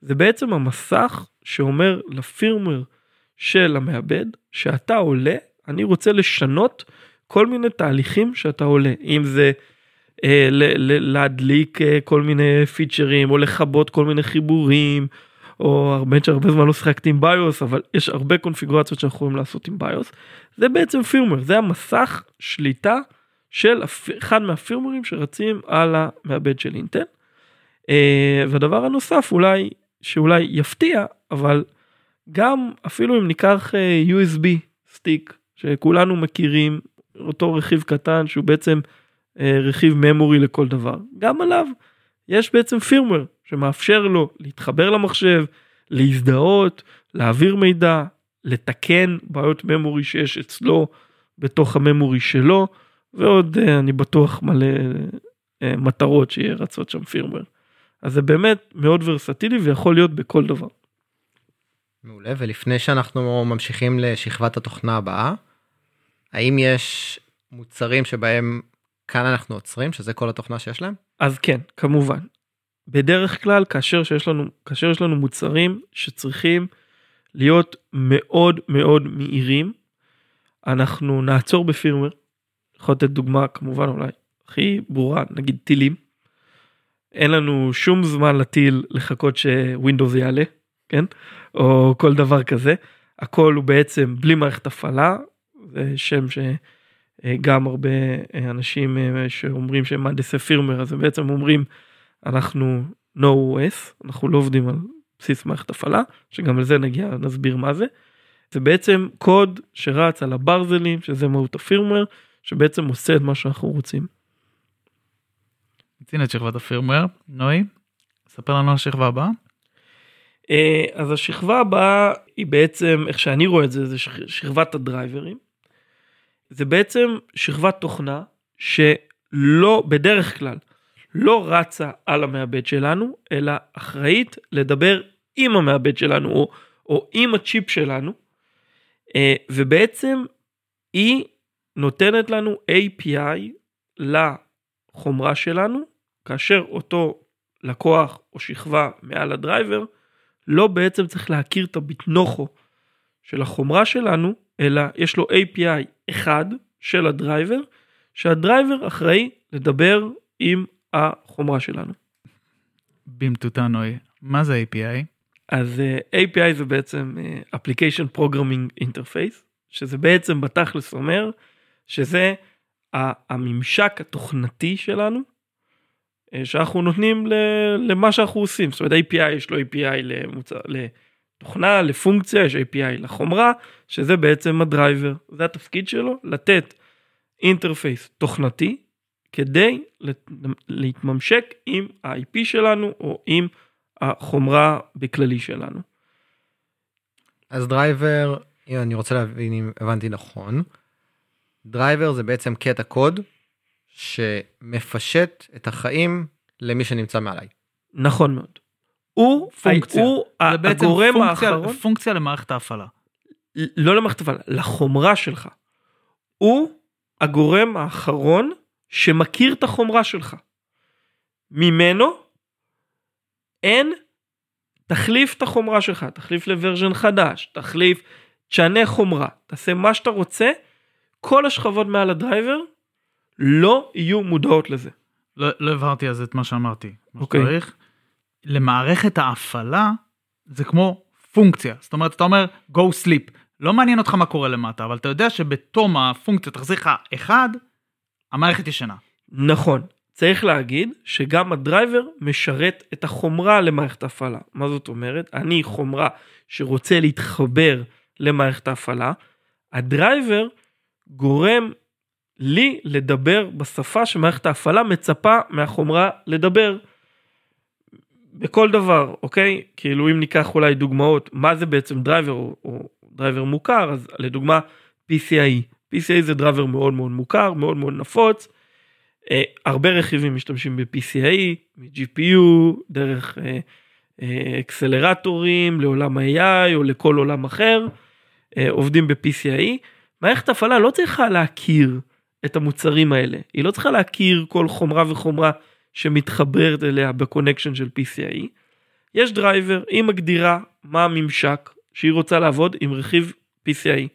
זה בעצם המסך שאומר לפירמר של המעבד שאתה עולה, אני רוצה לשנות כל מיני תהליכים שאתה עולה, אם זה להדליק אה, כל מיני פיצ'רים או לכבות כל מיני חיבורים. או הרבה שהרבה זמן לא שיחקתי עם ביוס אבל יש הרבה קונפיגורציות שאנחנו יכולים לעשות עם ביוס זה בעצם פירמר זה המסך שליטה של אחד מהפירמוורים שרצים על המעבד של אינטל. אה, והדבר הנוסף אולי שאולי יפתיע אבל גם אפילו אם ניקח אה, USB stick שכולנו מכירים אותו רכיב קטן שהוא בעצם אה, רכיב memory לכל דבר גם עליו יש בעצם firmware שמאפשר לו להתחבר למחשב, להזדהות, להעביר מידע, לתקן בעיות memory שיש אצלו בתוך הממורי שלו, ועוד אה, אני בטוח מלא אה, מטרות שיהיה רצות שם פירמר. אז זה באמת מאוד ורסטילי ויכול להיות בכל דבר. מעולה ולפני שאנחנו ממשיכים לשכבת התוכנה הבאה האם יש מוצרים שבהם כאן אנחנו עוצרים שזה כל התוכנה שיש להם? אז כן כמובן בדרך כלל כאשר שיש לנו כאשר יש לנו מוצרים שצריכים להיות מאוד מאוד מהירים אנחנו נעצור בפירמר. יכול לתת דוגמה כמובן אולי הכי ברורה נגיד טילים. אין לנו שום זמן לטיל לחכות שווינדוס יעלה כן או כל דבר כזה הכל הוא בעצם בלי מערכת הפעלה זה שם שגם הרבה אנשים שאומרים שהם מהנדסי פירמר אז הם בעצם אומרים אנחנו no OS אנחנו לא עובדים על בסיס מערכת הפעלה שגם על זה נגיע נסביר מה זה. זה בעצם קוד שרץ על הברזלים שזה מהות הפירמר שבעצם עושה את מה שאנחנו רוצים. מיצינו את שכבת הפירמר נוי ספר לנו על השכבה הבאה. אה, אז השכבה הבאה היא בעצם איך שאני רואה את זה זה שכבת הדרייברים. זה בעצם שכבת תוכנה שלא בדרך כלל לא רצה על המעבד שלנו, אלא אחראית לדבר עם המעבד שלנו, או, או עם הצ'יפ שלנו, אה, ובעצם היא נותנת לנו API לחומרה שלנו, כאשר אותו לקוח או שכבה מעל הדרייבר, לא בעצם צריך להכיר את הביטנוכו של החומרה שלנו, אלא יש לו API אחד של הדרייבר, שהדרייבר אחראי לדבר עם החומרה שלנו. במטותנוי, מה זה API? אז uh, אה, API זה בעצם uh, Application Programming Interface, שזה בעצם בתכלס אומר שזה הממשק התוכנתי שלנו, uh, שאנחנו נותנים למה שאנחנו עושים. זאת אומרת API יש לו API למוצ... לתוכנה, לפונקציה, יש API לחומרה, שזה בעצם הדרייבר. זה התפקיד שלו, לתת interface תוכנתי כדי להתממשק עם ה-IP שלנו או עם החומרה בכללי שלנו. אז דרייבר, אני רוצה להבין אם הבנתי נכון, דרייבר זה בעצם קטע קוד שמפשט את החיים למי שנמצא מעליי. נכון מאוד. הוא פונקציה. הוא זה בעצם הגורם פונקציה, האחרון, פונקציה למערכת ההפעלה. לא למערכת הפעלה, לחומרה שלך. הוא הגורם האחרון שמכיר את החומרה שלך. ממנו אין תחליף את החומרה שלך, תחליף לוורז'ן חדש, תחליף, תשנה חומרה, תעשה מה שאתה רוצה, כל השכבות מעל הדרייבר לא יהיו מודעות לזה. לא, לא הבהרתי אז את מה שאמרתי. אוקיי. שצריך. למערכת ההפעלה זה כמו פונקציה. זאת אומרת, אתה אומר go sleep. לא מעניין אותך מה קורה למטה, אבל אתה יודע שבתום הפונקציה תחזיר לך אחד, המערכת ישנה. נכון, צריך להגיד שגם הדרייבר משרת את החומרה למערכת ההפעלה. מה זאת אומרת? אני חומרה שרוצה להתחבר למערכת ההפעלה, הדרייבר גורם לי לדבר בשפה שמערכת ההפעלה מצפה מהחומרה לדבר. בכל דבר, אוקיי? כאילו אם ניקח אולי דוגמאות, מה זה בעצם דרייבר או, או דרייבר מוכר, אז לדוגמה PCIe. PCIe זה דרייבר מאוד מאוד מוכר, מאוד מאוד נפוץ. אה, הרבה רכיבים משתמשים ב-PCIe, מ-GPU, דרך אה, אה, אקסלרטורים לעולם ה-AI או לכל עולם אחר, אה, עובדים ב-PCIe. מערכת הפעלה לא צריכה להכיר את המוצרים האלה. היא לא צריכה להכיר כל חומרה וחומרה שמתחברת אליה ב connection של PCIe. יש דרייבר, היא מגדירה מה הממשק שהיא רוצה לעבוד עם רכיב PCIe.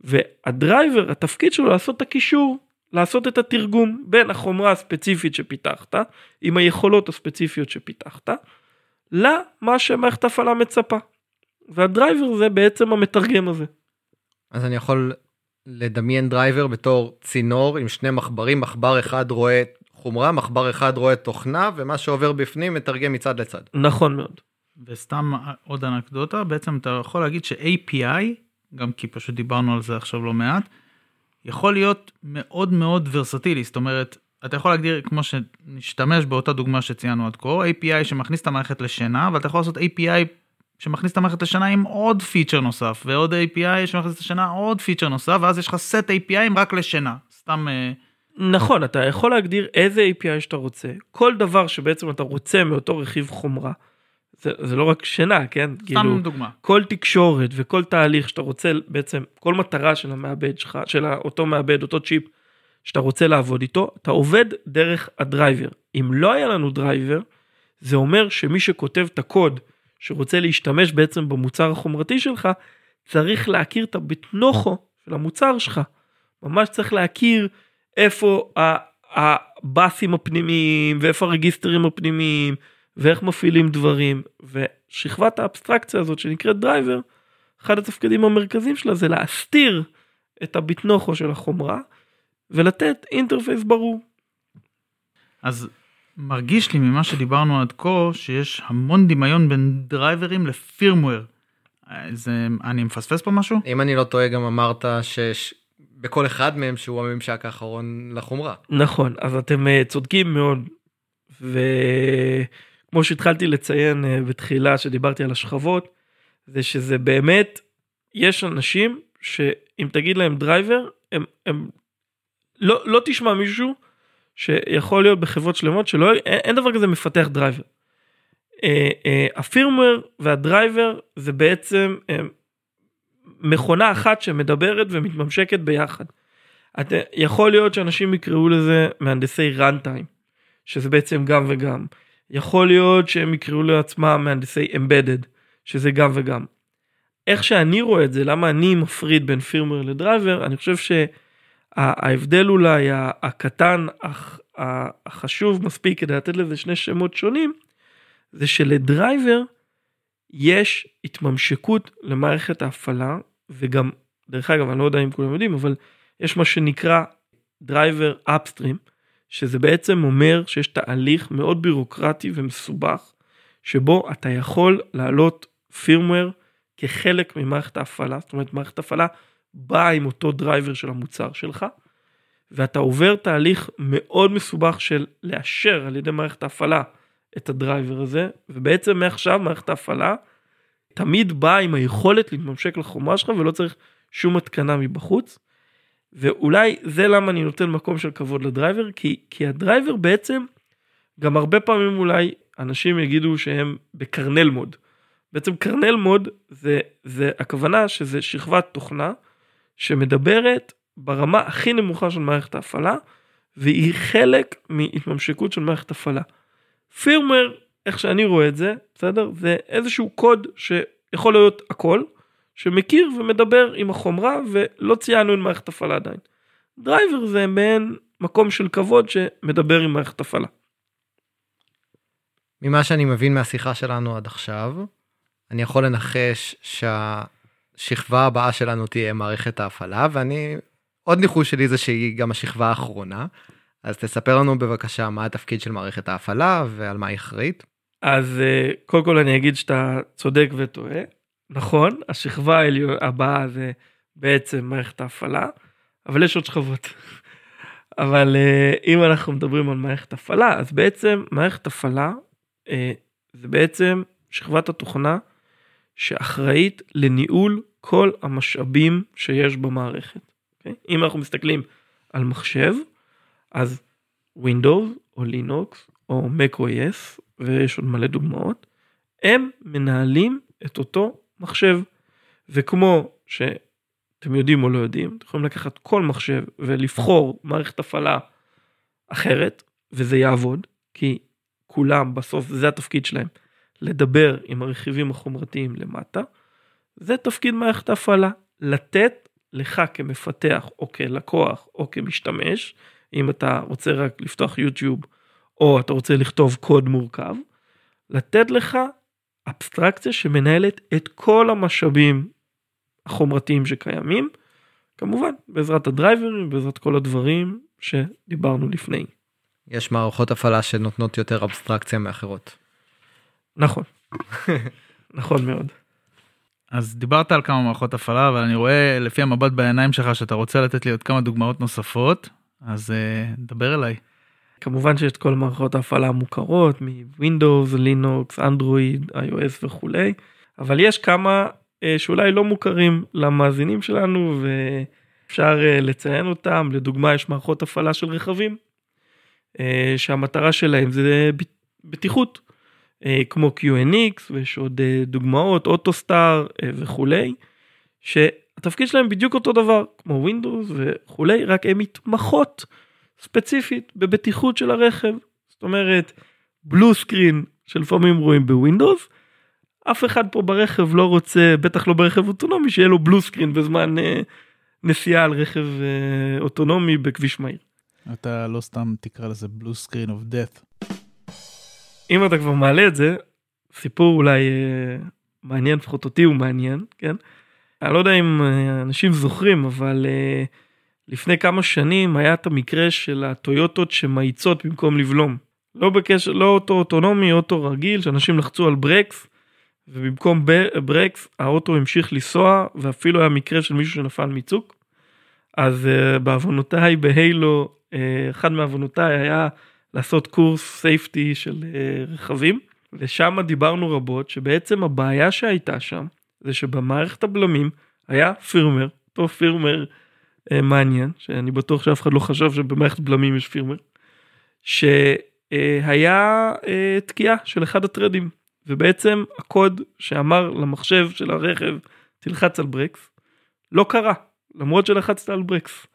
והדרייבר, התפקיד שלו לעשות את הקישור, לעשות את התרגום בין החומרה הספציפית שפיתחת, עם היכולות הספציפיות שפיתחת, למה שמערכת ההפעלה מצפה. והדרייבר זה בעצם המתרגם הזה. אז אני יכול לדמיין דרייבר בתור צינור עם שני מחברים, מחבר אחד רואה חומרה, מחבר אחד רואה תוכנה, ומה שעובר בפנים מתרגם מצד לצד. נכון מאוד. וסתם עוד אנקדוטה, בעצם אתה יכול להגיד ש-API, גם כי פשוט דיברנו על זה עכשיו לא מעט, יכול להיות מאוד מאוד ורסטילי, זאת אומרת, אתה יכול להגדיר, כמו שנשתמש באותה דוגמה שציינו עד כה, API שמכניס את המערכת לשינה, אבל אתה יכול לעשות API שמכניס את המערכת לשינה עם עוד פיצ'ר נוסף, ועוד API שמכניס לשינה עוד פיצ'ר נוסף, ואז יש לך סט API רק לשינה, סתם... אה, נכון, אתה יכול להגדיר איזה API שאתה רוצה, כל דבר שבעצם אתה רוצה מאותו רכיב חומרה. זה, זה לא רק שינה, כן? סתם כאילו, דוגמה. כל תקשורת וכל תהליך שאתה רוצה בעצם, כל מטרה של המעבד שלך, של אותו מעבד, אותו צ'יפ שאתה רוצה לעבוד איתו, אתה עובד דרך הדרייבר. אם לא היה לנו דרייבר, זה אומר שמי שכותב את הקוד שרוצה להשתמש בעצם במוצר החומרתי שלך, צריך להכיר את הבטנוכו של המוצר שלך. ממש צריך להכיר איפה הבאסים הפנימיים ואיפה הרגיסטרים הפנימיים ואיך מפעילים דברים ושכבת האבסטרקציה הזאת שנקראת דרייבר, אחד התפקידים המרכזיים שלה זה להסתיר את הבטנוכו של החומרה ולתת interface ברור. אז מרגיש לי ממה שדיברנו עד כה, שיש המון דמיון בין דרייברים ל firmware. זה, אני מפספס פה משהו? אם אני לא טועה גם אמרת שיש בכל אחד מהם שהוא הממשק האחרון לחומרה. נכון, אז אתם אה, צודקים מאוד. וכמו שהתחלתי לציין אה, בתחילה שדיברתי על השכבות, זה שזה באמת, יש אנשים שאם תגיד להם דרייבר, הם, הם לא, לא תשמע מישהו שיכול להיות בחברות שלמות שלא, אין, אין דבר כזה מפתח דרייבר. אה, ה firmware והדרייבר זה בעצם אה, מכונה אחת שמדברת ומתממשקת ביחד. את, יכול להיות שאנשים יקראו לזה מהנדסי runtime, שזה בעצם גם וגם. יכול להיות שהם יקראו לעצמם מהנדסי embedded, שזה גם וגם. איך שאני רואה את זה, למה אני מפריד בין firmware לדרייבר, אני חושב שההבדל אולי הקטן אך החשוב מספיק כדי לתת לזה שני שמות שונים, זה שלדרייבר יש התממשקות למערכת ההפעלה וגם דרך אגב אני לא יודע אם כולם יודעים אבל יש מה שנקרא דרייבר upstream שזה בעצם אומר שיש תהליך מאוד בירוקרטי ומסובך שבו אתה יכול להעלות firmware כחלק ממערכת ההפעלה. זאת אומרת מערכת ההפעלה באה עם אותו דרייבר של המוצר שלך ואתה עובר תהליך מאוד מסובך של לאשר על ידי מערכת ההפעלה את הדרייבר הזה ובעצם מעכשיו מערכת ההפעלה תמיד באה עם היכולת להתממשק לחומרה שלך ולא צריך שום התקנה מבחוץ. ואולי זה למה אני נותן מקום של כבוד ל driver כי כי ה driver בעצם גם הרבה פעמים אולי אנשים יגידו שהם ב kernel mode. בעצם kernel mode זה זה הכוונה שזה שכבת תוכנה שמדברת ברמה הכי נמוכה של מערכת ההפעלה והיא חלק מהתממשקות של מערכת הפעלה. firmware איך שאני רואה את זה בסדר זה איזשהו קוד שיכול להיות הכל שמכיר ומדבר עם החומרה ולא ציינו עם מערכת הפעלה עדיין. driver זה מעין מקום של כבוד שמדבר עם מערכת הפעלה. ממה שאני מבין מהשיחה שלנו עד עכשיו, אני יכול לנחש שהשכבה הבאה שלנו תהיה מערכת ההפעלה, ואני, עוד ניחוש שלי זה שהיא גם השכבה האחרונה. אז תספר לנו בבקשה מה התפקיד של מערכת ההפעלה ועל מה היא אחראית. אז אה, קודם כל אני אגיד שאתה צודק וטועה. נכון, השכבה הבאה זה בעצם מערכת ההפעלה, אבל יש עוד שכבות. אבל אה, אם אנחנו מדברים על מערכת הפעלה, אז בעצם מערכת הפעלה אה, זה בעצם שכבת התוכנה שאחראית לניהול כל המשאבים שיש במערכת. אוקיי? אם אנחנו מסתכלים על מחשב, אז Windows או Linux או macOS ויש עוד מלא דוגמאות, הם מנהלים את אותו מחשב. וכמו אתם יודעים או לא יודעים, אתם יכולים לקחת כל מחשב ולבחור מערכת הפעלה אחרת, וזה יעבוד, כי כולם בסוף זה התפקיד שלהם, לדבר עם הרכיבים החומרתיים למטה. זה תפקיד מערכת ההפעלה, לתת לך כמפתח או כלקוח או כמשתמש, אם אתה רוצה רק לפתוח יוטיוב או אתה רוצה לכתוב קוד מורכב, לתת לך אבסטרקציה שמנהלת את כל המשאבים החומרתיים שקיימים, כמובן בעזרת הדרייברים, בעזרת כל הדברים שדיברנו לפני. יש מערכות הפעלה שנותנות יותר אבסטרקציה מאחרות. נכון, נכון מאוד. אז דיברת על כמה מערכות הפעלה אבל אני רואה לפי המבט בעיניים שלך שאתה רוצה לתת לי עוד כמה דוגמאות נוספות אז uh, דבר אליי. כמובן שיש את כל מערכות ההפעלה המוכרות מווינדוס, לינוקס, אנדרואיד, iOS וכולי, אבל יש כמה uh, שאולי לא מוכרים למאזינים שלנו ואפשר uh, לציין אותם, לדוגמה יש מערכות הפעלה של רכבים, שהמטרה שלהם זה בטיחות, כמו QNX ויש עוד דוגמאות, AUTOSAR וכולי, שהתפקיד שלהם בדיוק אותו דבר כמו Windows וכולי, רק הם מתמחות. ספציפית בבטיחות של הרכב. זאת אומרת, blue screen שלפעמים רואים ב Windows, אף אחד פה ברכב לא רוצה, בטח לא ברכב אוטונומי, שיהיה לו blue screen בזמן אה, נסיעה על רכב אה, אוטונומי בכביש מהיר. אתה לא סתם תקרא לזה blue screen of death. אם אתה כבר מעלה את זה, סיפור אולי אה, מעניין, לפחות אותי הוא מעניין, כן? אני לא יודע אם אה, אנשים זוכרים, אבל אה, לפני כמה שנים היה את המקרה של הטויוטות שמאיצות במקום לבלום. לא בקשר, לא אוטו אוטונומי, אוטו רגיל, שאנשים לחצו על ברקס, ובמקום ברקס האוטו המשיך לנסוע, ואפילו היה מקרה של מישהו שנפל מצוק. אז uh, בעוונותיי בהיילו, אחד מעוונותיי היה לעשות קורס סייפטי של רכבים, ושם דיברנו רבות שבעצם הבעיה שהייתה שם, זה שבמערכת הבלמים היה פירמר, אותו פירמר אה, מעניין, שאני בטוח שאף אחד לא חשב שבמערכת בלמים יש פירמר, שהיה אה, תקיעה של אחד הטרדים, ובעצם הקוד שאמר למחשב של הרכב תלחץ על ברקס, לא קרה, למרות שלחצת על ברקס,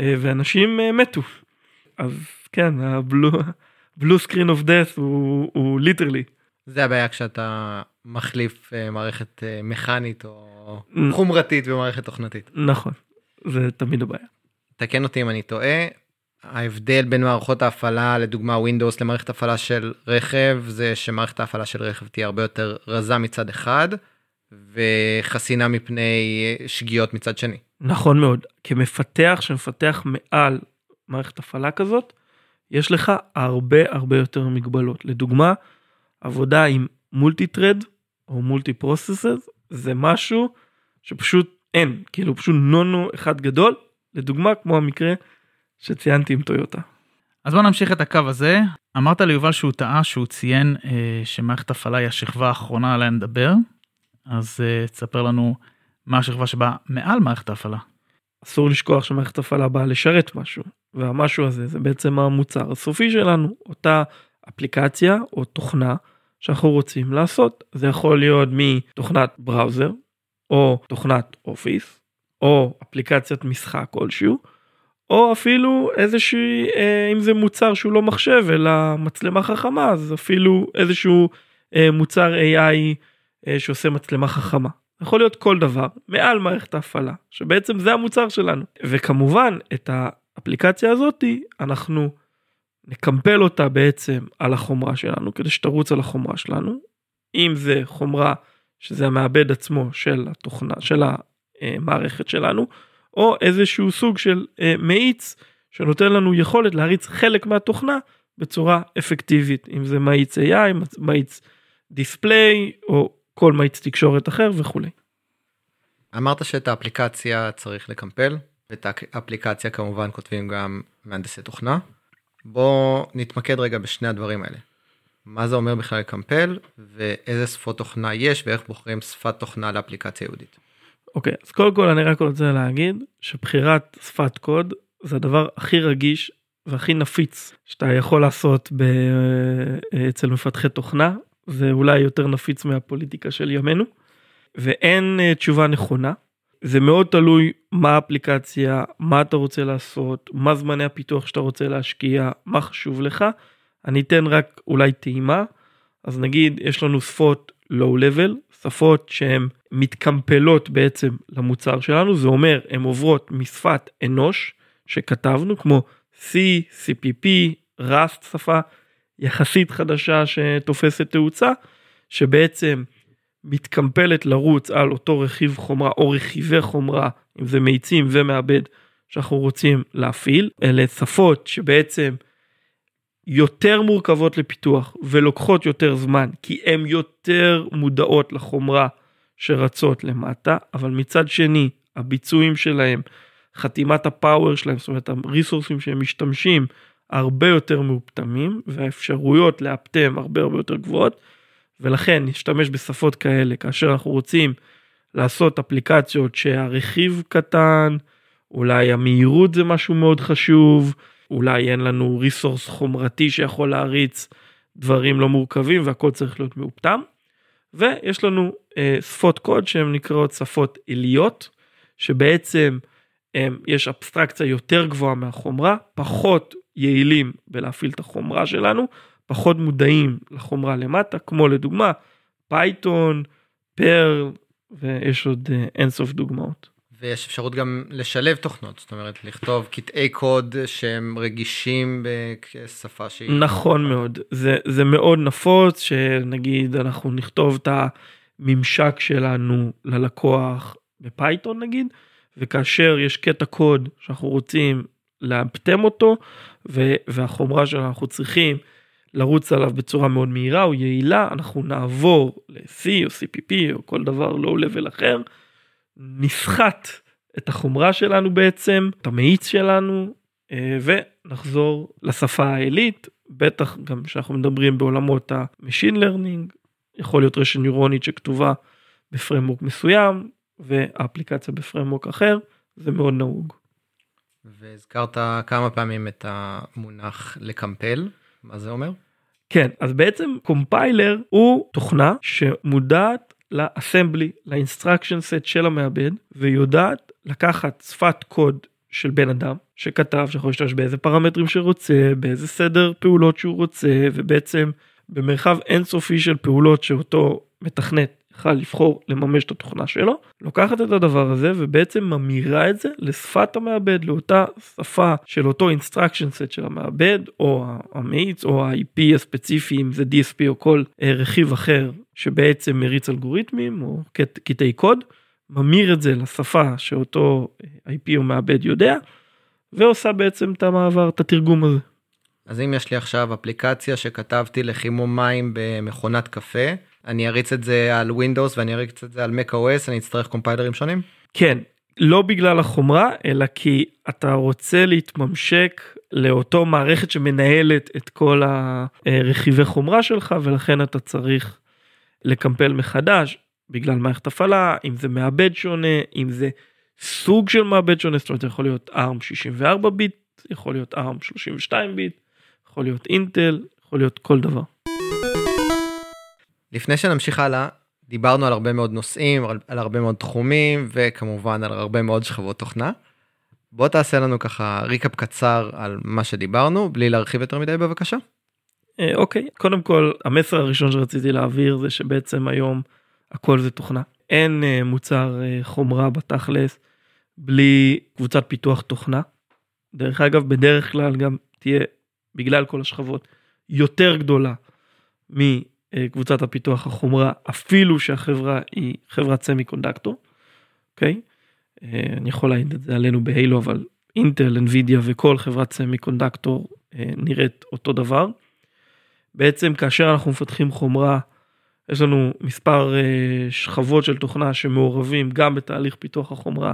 אה, ואנשים מתו. אז כן, ה blue screen of death הוא literally. זה הבעיה כשאתה מחליף מערכת מכנית או חומרתית במערכת תוכנתית. נכון. זה תמיד הבעיה. תקן אותי אם אני טועה. ההבדל בין מערכות ההפעלה לדוגמה Windows למערכת הפעלה של רכב זה שמערכת ההפעלה של רכב תהיה הרבה יותר רזה מצד אחד וחסינה מפני שגיאות מצד שני. נכון מאוד כמפתח שמפתח מעל מערכת הפעלה כזאת יש לך הרבה הרבה יותר מגבלות לדוגמה עבודה עם מולטי טרד או מולטי פרוססס זה משהו שפשוט אין, כאילו פשוט נונו אחד גדול, לדוגמה כמו המקרה שציינתי עם טויוטה. אז בוא נמשיך את הקו הזה. אמרת ליובל שהוא טעה שהוא ציין אה, שמערכת הפעלה היא השכבה האחרונה עליה נדבר, אז אה, תספר לנו מה השכבה שבאה מעל מערכת ההפעלה. אסור לשכוח שמערכת הפעלה באה לשרת משהו, והמשהו הזה זה בעצם המוצר הסופי שלנו, אותה אפליקציה או תוכנה שאנחנו רוצים לעשות. זה יכול להיות מתוכנת בראוזר, או תוכנת אופיס, או אפליקציית משחק כלשהו, או אפילו איזושהי, אה, אם זה מוצר שהוא לא מחשב אלא מצלמה חכמה, אז אפילו איזשהו אה, מוצר AI אה, שעושה מצלמה חכמה. יכול להיות כל דבר מעל מערכת ההפעלה, שבעצם זה המוצר שלנו. וכמובן, את האפליקציה הזאתי אנחנו נקמפל אותה בעצם על החומרה שלנו, כדי שתרוץ על החומרה שלנו. אם זה חומרה שזה המעבד עצמו של התוכנה של המערכת שלנו או איזשהו סוג של אה, מאיץ שנותן לנו יכולת להריץ חלק מהתוכנה בצורה אפקטיבית אם זה מאיץ AI מאיץ דיספליי או כל מאיץ תקשורת אחר וכולי. אמרת שאת האפליקציה צריך לקמפל ואת האפליקציה כמובן כותבים גם מהנדסי תוכנה. בוא נתמקד רגע בשני הדברים האלה. מה זה אומר בכלל לקמפל ואיזה שפות תוכנה יש ואיך בוחרים שפת תוכנה לאפליקציה יהודית. אוקיי okay, אז קודם כל אני רק רוצה להגיד שבחירת שפת קוד זה הדבר הכי רגיש והכי נפיץ שאתה יכול לעשות ב... אצל מפתחי תוכנה זה אולי יותר נפיץ מהפוליטיקה של ימינו ואין אה, תשובה נכונה זה מאוד תלוי מה האפליקציה, מה אתה רוצה לעשות, מה זמני הפיתוח שאתה רוצה להשקיע, מה חשוב לך. אני אתן רק אולי טעימה, אז נגיד יש לנו שפות לואו לבל, שפות שהן מתקמפלות בעצם למוצר שלנו, זה אומר הן עוברות משפת אנוש שכתבנו כמו C, CPP, Rust שפה יחסית חדשה שתופסת תאוצה, שבעצם מתקמפלת לרוץ על אותו רכיב חומרה או רכיבי חומרה, אם זה מאיצים ומעבד שאנחנו רוצים להפעיל. אלה שפות שבעצם יותר מורכבות לפיתוח ולוקחות יותר זמן, כי הן יותר מודעות לחומרה שרצות למטה, אבל מצד שני, הביצועים שלהם, חתימת הפאוור שלהם, זאת אומרת הריסורסים שהם משתמשים, הרבה יותר מאופתמים, והאפשרויות לאפטם הרבה הרבה יותר גבוהות. ולכן נשתמש בשפות כאלה כאשר אנחנו רוצים לעשות אפליקציות שהרכיב קטן, אולי המהירות זה משהו מאוד חשוב, אולי אין לנו ריסורס חומרתי שיכול להריץ דברים לא מורכבים והכל צריך להיות מאופטם. ויש לנו אה, שפות קוד שהן נקראות שפות עיליות, שבעצם אה, יש אבסטרקציה יותר גבוהה מהחומרה, פחות יעילים בלהפעיל את החומרה שלנו, פחות מודעים לחומרה למטה, כמו לדוגמה Python, Perl, ויש עוד אה, אינסוף דוגמאות. ויש אפשרות גם לשלב תוכנות, זאת אומרת לכתוב קטעי קוד שהם רגישים בשפה שהיא... נכון מאוד, זה, זה מאוד נפוץ שנגיד אנחנו נכתוב את הממשק שלנו ללקוח בפייתון נגיד, וכאשר יש קטע קוד שאנחנו רוצים לאפטם אותו, והחומרה שאנחנו צריכים לרוץ עליו בצורה מאוד מהירה או יעילה, אנחנו נעבור ל-C או CPP או כל דבר לואו לבל אחר, נסחט את החומרה שלנו בעצם, את המאיץ שלנו, אה, ונחזור לשפה העילית, בטח גם כשאנחנו מדברים בעולמות ה-Machine Learning, יכול להיות רשת ניורונית שכתובה ב framework מסוים, והאפליקציה ב framework אחר, זה מאוד נהוג. והזכרת כמה פעמים את המונח לקמפל, מה זה אומר? כן, אז בעצם compiler הוא תוכנה שמודעת ל assembly, ל instruction set של המעבד, ויודעת לקחת שפת קוד של בן אדם שכתב שיכול להשתמש באיזה פרמטרים שרוצה, באיזה סדר פעולות שהוא רוצה, ובעצם במרחב אינסופי של פעולות שאותו מתכנת יכל לבחור לממש את התוכנה שלו, לוקחת את הדבר הזה ובעצם ממירה את זה לשפת המעבד, לאותה שפה של אותו instruction set של המעבד, או המאיץ, או ה-IP הספציפי, אם זה DSP או כל אה, רכיב אחר שבעצם מריץ אלגוריתמים או קטעי קוד, ממיר את זה לשפה שאותו אה, IP או מעבד יודע, ועושה בעצם את המעבר, את התרגום הזה. אז אם יש לי עכשיו אפליקציה שכתבתי לחימום מים במכונת קפה, אני אריץ את זה על Windows ואני אריץ את זה על Mac OS, אני אצטרך קומפיילרים שונים? כן, לא בגלל החומרה, אלא כי אתה רוצה להתממשק לאותו מערכת שמנהלת את כל הרכיבי חומרה שלך, ולכן אתה צריך לקמפל מחדש, בגלל מערכת הפעלה, אם זה מעבד שונה, אם זה סוג של מעבד שונה, זאת אומרת יכול להיות ARM 64 ביט, יכול להיות ARM 32 ביט, יכול להיות אינטל, יכול להיות כל דבר. לפני שנמשיך הלאה, דיברנו על הרבה מאוד נושאים, על, על הרבה מאוד תחומים, וכמובן על הרבה מאוד שכבות תוכנה. בוא תעשה לנו ככה ריקאפ קצר על מה שדיברנו, בלי להרחיב יותר מדי בבקשה. אה, אוקיי, קודם כל, המסר הראשון שרציתי להעביר זה שבעצם היום הכל זה תוכנה. אין אה, מוצר אה, חומרה בתכלס בלי קבוצת פיתוח תוכנה. דרך אגב, בדרך כלל גם תהיה, בגלל כל השכבות, יותר גדולה קבוצת הפיתוח החומרה אפילו שהחברה היא חברת סמי קונדקטור. אוקיי? אה, אני יכול להעיד את זה עלינו בהיילו אבל אינטל, אנווידיה וכל חברת semiconductor אה, נראית אותו דבר. בעצם כאשר אנחנו מפתחים חומרה יש לנו מספר אה, שכבות של תוכנה שמעורבים גם בתהליך פיתוח החומרה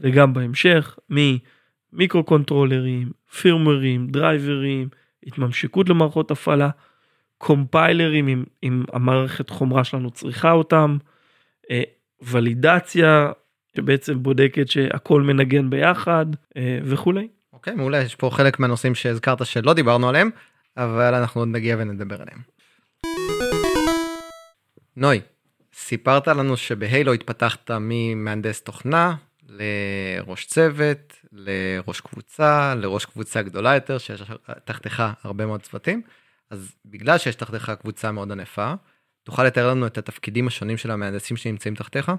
וגם בהמשך ממיקרו קונטרולרים, פירמרים, דרייברים, התממשקות למערכות הפעלה. קומפיילרים אם, אם המערכת חומרה שלנו צריכה אותם, אה, ולידציה שבעצם בודקת שהכל מנגן ביחד אה, וכולי. אוקיי מעולה יש פה חלק מהנושאים שהזכרת שלא דיברנו עליהם אבל אנחנו עוד נגיע ונדבר עליהם. נוי סיפרת לנו שבהיילו התפתחת ממהנדס תוכנה לראש צוות, לראש קבוצה, לראש קבוצה גדולה יותר, שיש תחתיך הרבה מאוד צוותים. אז בגלל שיש תחתיך קבוצה מאוד ענפה, תוכל לתאר לנו את התפקידים השונים של המהנדסים שנמצאים תחתיך?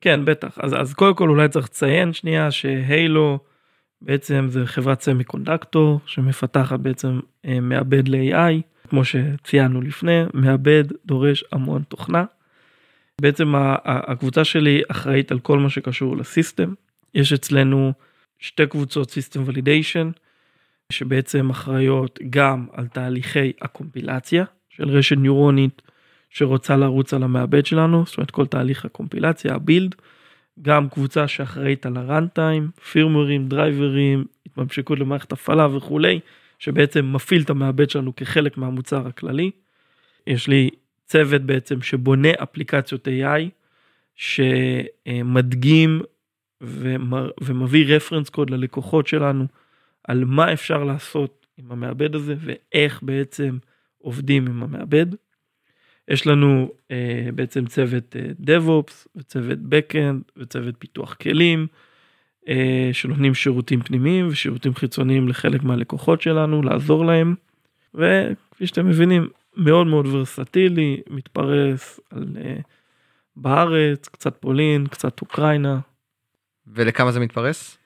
כן, בטח. אז, אז קודם כל אולי צריך לציין שנייה ש Hailo בעצם זה חברת semiconductor שמפתחת בעצם אה, מעבד ל-AI, כמו שציינו לפני, מעבד דורש המון תוכנה. בעצם הקבוצה שלי אחראית על כל מה שקשור ל system. יש אצלנו שתי קבוצות system validation, שבעצם אחראיות גם על תהליכי הקומפילציה של רשת ניורונית שרוצה לרוץ על המעבד שלנו, זאת אומרת כל תהליך הקומפילציה, הבילד, גם קבוצה שאחראית על הראנטיים, פירמרים, דרייברים, התממשקות למערכת הפעלה וכולי, שבעצם מפעיל את המעבד שלנו כחלק מהמוצר הכללי. יש לי צוות בעצם שבונה אפליקציות AI, שמדגים ומביא רפרנס קוד ללקוחות שלנו על מה אפשר לעשות עם המעבד הזה ואיך בעצם עובדים עם המעבד. יש לנו אה, בעצם צוות אה, DevOps וצוות Backend וצוות פיתוח כלים אה, שנותנים שירותים פנימיים ושירותים חיצוניים לחלק מהלקוחות שלנו לעזור להם וכפי שאתם מבינים מאוד מאוד ורסטילי מתפרס על אה, בארץ קצת פולין קצת אוקראינה. ולכמה זה מתפרס?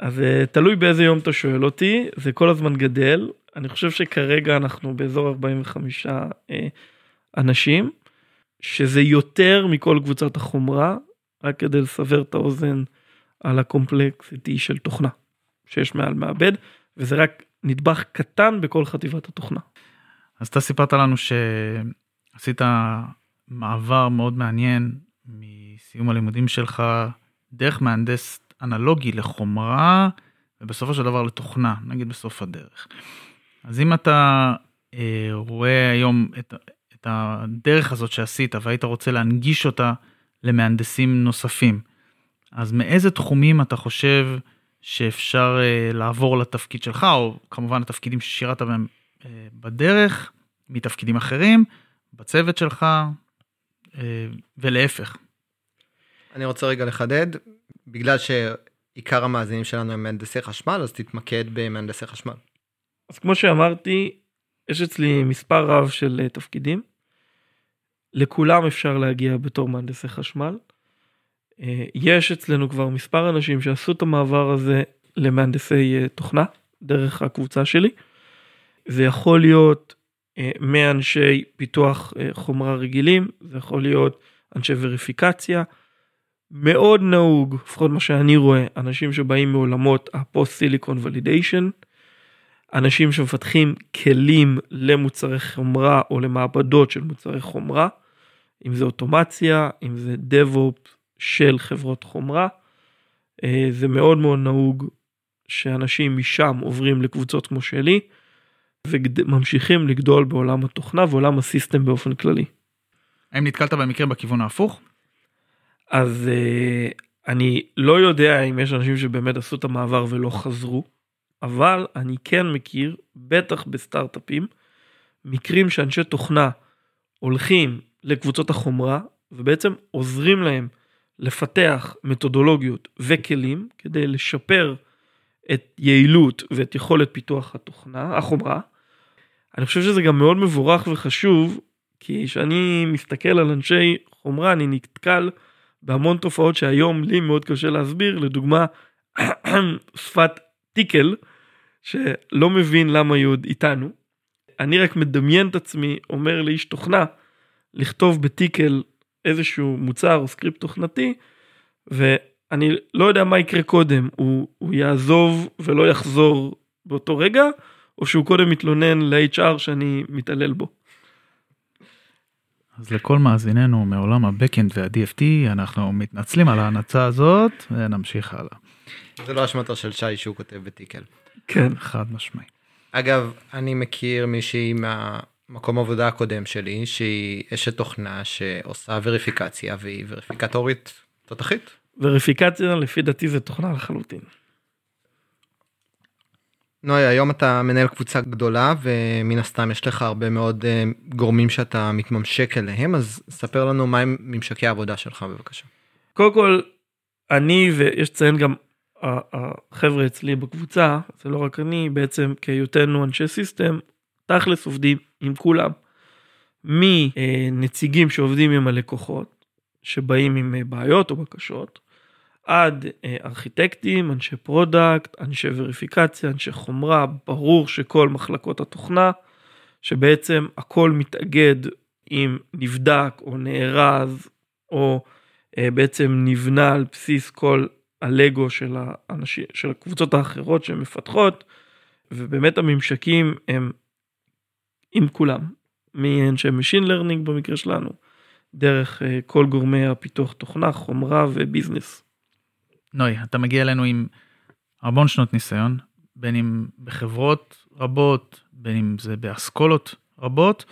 אז אה, תלוי באיזה יום אתה שואל אותי זה כל הזמן גדל אני חושב שכרגע אנחנו באזור 45 אה, אנשים, שזה יותר מכל קבוצת החומרה, רק כדי לסבר את האוזן על הקומפלקסיטי של תוכנה שיש מעל מעבד, וזה רק נדבך קטן בכל חטיבת התוכנה. אז אתה סיפרת לנו שעשית מעבר מאוד מעניין מסיום הלימודים שלך דרך מהנדס אנלוגי לחומרה ובסופו של דבר לתוכנה נגיד בסוף הדרך. אז אם אתה אה, רואה היום את, את הדרך הזאת שעשית והיית רוצה להנגיש אותה למהנדסים נוספים, אז מאיזה תחומים אתה חושב שאפשר uh, לעבור לתפקיד שלך, או כמובן התפקידים ששירת בהם uh, בדרך, מתפקידים אחרים, בצוות שלך, uh, ולהפך. אני רוצה רגע לחדד, בגלל שעיקר המאזינים שלנו הם מהנדסי חשמל, אז תתמקד במהנדסי חשמל. אז כמו שאמרתי, יש אצלי מספר רב של תפקידים. לכולם אפשר להגיע בתור מהנדסי חשמל. אה, יש אצלנו כבר מספר אנשים שעשו את המעבר הזה למהנדסי אה, תוכנה דרך הקבוצה שלי. זה יכול להיות אה, מאנשי פיתוח חומרה רגילים, זה יכול להיות אנשי וריפיקציה. מאוד נהוג, לפחות מה שאני רואה, אנשים שבאים מעולמות הפוסט סיליקון ולידיישן, אנשים שמפתחים כלים למוצרי חומרה או למעבדות של מוצרי חומרה, אם זה אוטומציה, אם זה DevOps של חברות חומרה. אה, זה מאוד מאוד נהוג שאנשים משם עוברים לקבוצות כמו שלי וממשיכים לגדול בעולם התוכנה ועולם הסיסטם באופן כללי. האם נתקלת במקרה בכיוון ההפוך? אז אה, אני לא יודע אם יש אנשים שבאמת עשו את המעבר ולא חזרו, אבל אני כן מכיר, בטח בסטארט-אפים, מקרים שאנשי תוכנה הולכים לקבוצות החומרה ובעצם עוזרים להם לפתח מתודולוגיות וכלים כדי לשפר את יעילות ואת יכולת פיתוח התוכנה, החומרה. אני חושב שזה גם מאוד מבורך וחשוב, כי כשאני מסתכל על אנשי חומרה אני נתקל בהמון תופעות שהיום לי מאוד קשה להסביר, לדוגמה שפת טיקל, שלא מבין למה היא עוד איתנו. אני רק מדמיין את עצמי אומר לאיש תוכנה לכתוב בתיקל איזשהו מוצר או סקריפט תוכנתי ואני לא יודע מה יקרה קודם הוא, הוא יעזוב ולא יחזור באותו רגע או שהוא קודם מתלונן ל-HR שאני מתעלל בו. אז לכל מאזיננו מעולם ה-Backend וה-DFT אנחנו מתנצלים על ההנצה הזאת ונמשיך הלאה. זה לא אשמתו של שי שהוא כותב בתיקל. כן חד משמעי. אגב אני מכיר מישהי מה... מקום עבודה הקודם שלי שהיא אשת תוכנה שעושה וריפיקציה והיא וריפיקטורית תותחית. וריפיקציה לפי דעתי זה תוכנה לחלוטין. נוי היום אתה מנהל קבוצה גדולה ומן הסתם יש לך הרבה מאוד uh, גורמים שאתה מתממשק אליהם אז ספר לנו מהם ממשקי העבודה שלך בבקשה. קודם כל אני ויש לציין גם החבר'ה אצלי בקבוצה, זה לא רק אני, בעצם כהיותנו אנשי system, תכלס עובדים עם כולם. מנציגים שעובדים עם הלקוחות, שבאים עם בעיות או בקשות, עד ארכיטקטים, אנשי product, אנשי וריפיקציה, אנשי חומרה, ברור שכל מחלקות התוכנה, שבעצם הכל מתאגד אם נבדק או נארז או בעצם נבנה על בסיס כל הלגו של האנשים, של הקבוצות האחרות שהן מפתחות, ובאמת הממשקים הם עם כולם, מאנשי Machine Learning במקרה שלנו, דרך כל גורמי הפיתוח תוכנה, חומרה וביזנס. נוי, אתה מגיע אלינו עם המון שנות ניסיון, בין אם בחברות רבות, בין אם זה באסכולות רבות.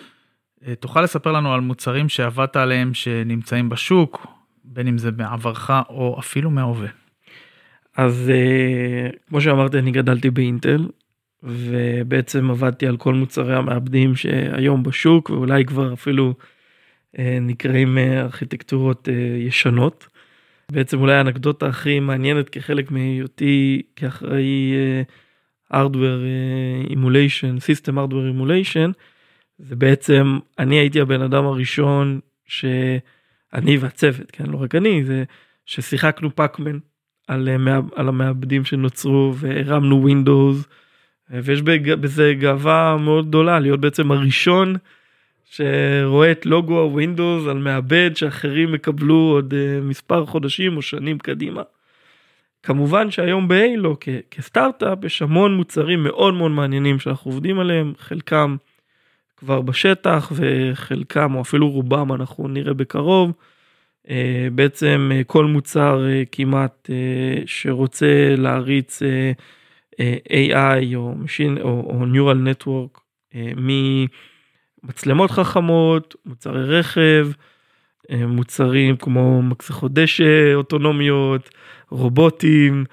תוכל לספר לנו על מוצרים שעבדת עליהם שנמצאים בשוק, בין אם זה בעברך או אפילו מההווה. אז כמו שאמרתי אני גדלתי באינטל ובעצם עבדתי על כל מוצרי המעבדים שהיום בשוק ואולי כבר אפילו נקראים ארכיטקטורות ישנות. בעצם אולי האנקדוטה הכי מעניינת כחלק מהיותי כאחראי hardware emulation, system hardware emulation, זה בעצם אני הייתי הבן אדם הראשון שאני והצוות, כן, לא רק אני, זה ששיחקנו פאקמן על, על המעבדים שנוצרו והרמנו Windows, ויש בזה גאווה מאוד גדולה להיות בעצם הראשון שרואה את לוגו ה Windows על מעבד שאחרים יקבלו עוד מספר חודשים או שנים קדימה. כמובן שהיום בהיילו כסטארט-אפ יש המון מוצרים מאוד מאוד מעניינים שאנחנו עובדים עליהם, חלקם כבר בשטח וחלקם או אפילו רובם אנחנו נראה בקרוב. בעצם כל מוצר כמעט שרוצה להריץ AI או Machine או Neural Network מצלמות חכמות, מוצרי רכב, מוצרים כמו מקסחות דשא אוטונומיות, רובוטים,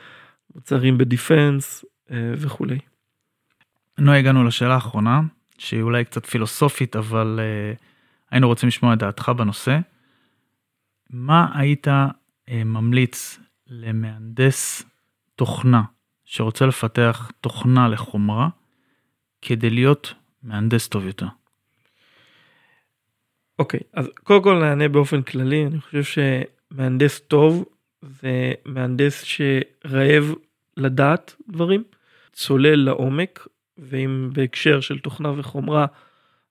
מוצרים בדיפנס וכולי. נו הגענו לשאלה האחרונה שהיא אולי קצת פילוסופית אבל היינו רוצים לשמוע את דעתך בנושא. מה היית ממליץ למהנדס תוכנה שרוצה לפתח תוכנה לחומרה כדי להיות מהנדס טוב יותר? אוקיי, okay, אז קודם כל נענה באופן כללי, אני חושב שמהנדס טוב זה מהנדס שרעב לדעת דברים, צולל לעומק, ואם בהקשר של תוכנה וחומרה,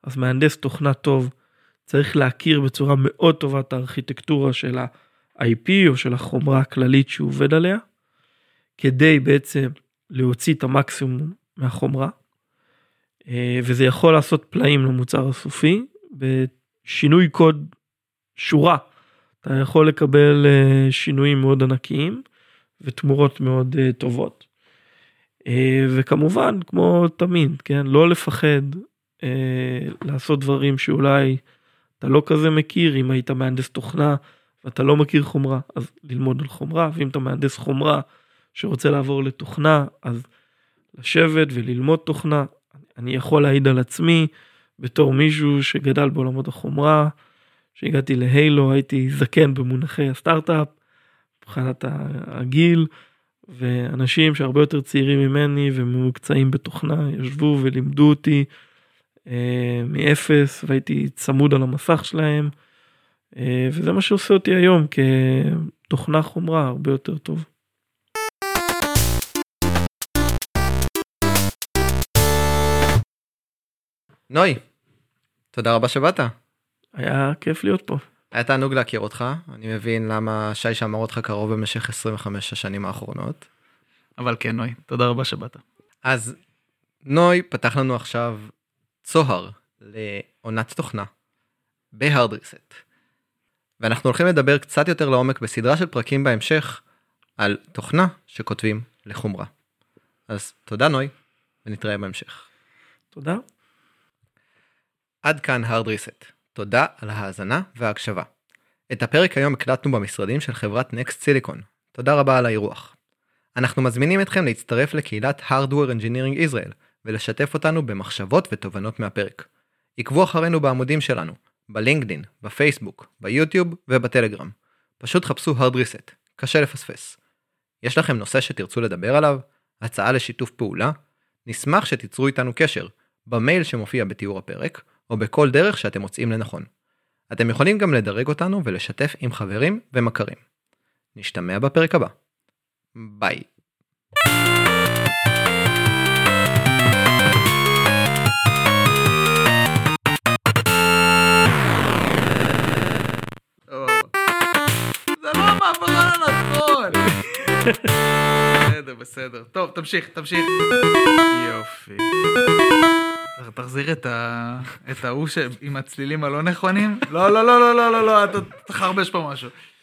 אז מהנדס תוכנה טוב צריך להכיר בצורה מאוד טובה את הארכיטקטורה של ה-IP או של החומרה הכללית שהוא עובד עליה, כדי בעצם להוציא את המקסימום מהחומרה, וזה יכול לעשות פלאים למוצר הסופי. שינוי קוד שורה. אתה יכול לקבל שינויים מאוד ענקיים ותמורות מאוד טובות. וכמובן כמו תמיד כן לא לפחד לעשות דברים שאולי אתה לא כזה מכיר. אם היית מהנדס תוכנה ואתה לא מכיר חומרה אז ללמוד על חומרה. ואם אתה מהנדס חומרה שרוצה לעבור לתוכנה אז לשבת וללמוד תוכנה. אני יכול להעיד על עצמי בתור מישהו שגדל בעולמות החומרה, שהגעתי להיילו הייתי זקן במונחי הסטארט-אפ, מבחינת הגיל, ואנשים שהרבה יותר צעירים ממני וממוקצעים בתוכנה ישבו ולימדו אותי אה, מאפס והייתי צמוד על המסך שלהם, אה, וזה מה שעושה אותי היום כתוכנה חומרה הרבה יותר טוב. נוי, תודה רבה שבאת. היה כיף להיות פה. היה תענוג להכיר אותך, אני מבין למה שי שמר אותך קרוב במשך 25 השנים האחרונות. אבל כן נוי, תודה רבה שבאת. אז נוי פתח לנו עכשיו צוהר לעונת תוכנה בהארד ריסט. ואנחנו הולכים לדבר קצת יותר לעומק בסדרה של פרקים בהמשך על תוכנה שכותבים לחומרה. אז תודה נוי, ונתראה בהמשך. תודה. עד כאן hard reset. תודה על ההאזנה וההקשבה. את הפרק היום הקלטנו במשרדים של חברת Next Silicon. תודה רבה על האירוח. אנחנו מזמינים אתכם להצטרף לקהילת Hardware Engineering Israel ולשתף אותנו במחשבות ותובנות מהפרק. עקבו אחרינו בעמודים שלנו, בלינקדין, בפייסבוק, ביוטיוב ובטלגרם. פשוט חפשו hard reset, קשה לפספס. יש לכם נושא שתרצו לדבר עליו? הצעה לשיתוף פעולה? נשמח שתיצרו איתנו קשר, במייל שמופיע בתיאור הפרק, או בכל דרך שאתם מוצאים לנכון. אתם יכולים גם לדרג אותנו ולשתף עם חברים ומכרים. נשתמע בפרק הבא. ביי. לא. בסדר, בסדר. טוב, תמשיך, תמשיך. יופי. תחזיר את ההוא. עם הצלילים הלא נכונים? לא, לא, לא, לא, לא, לא, לא, אתה תחרבש פה משהו.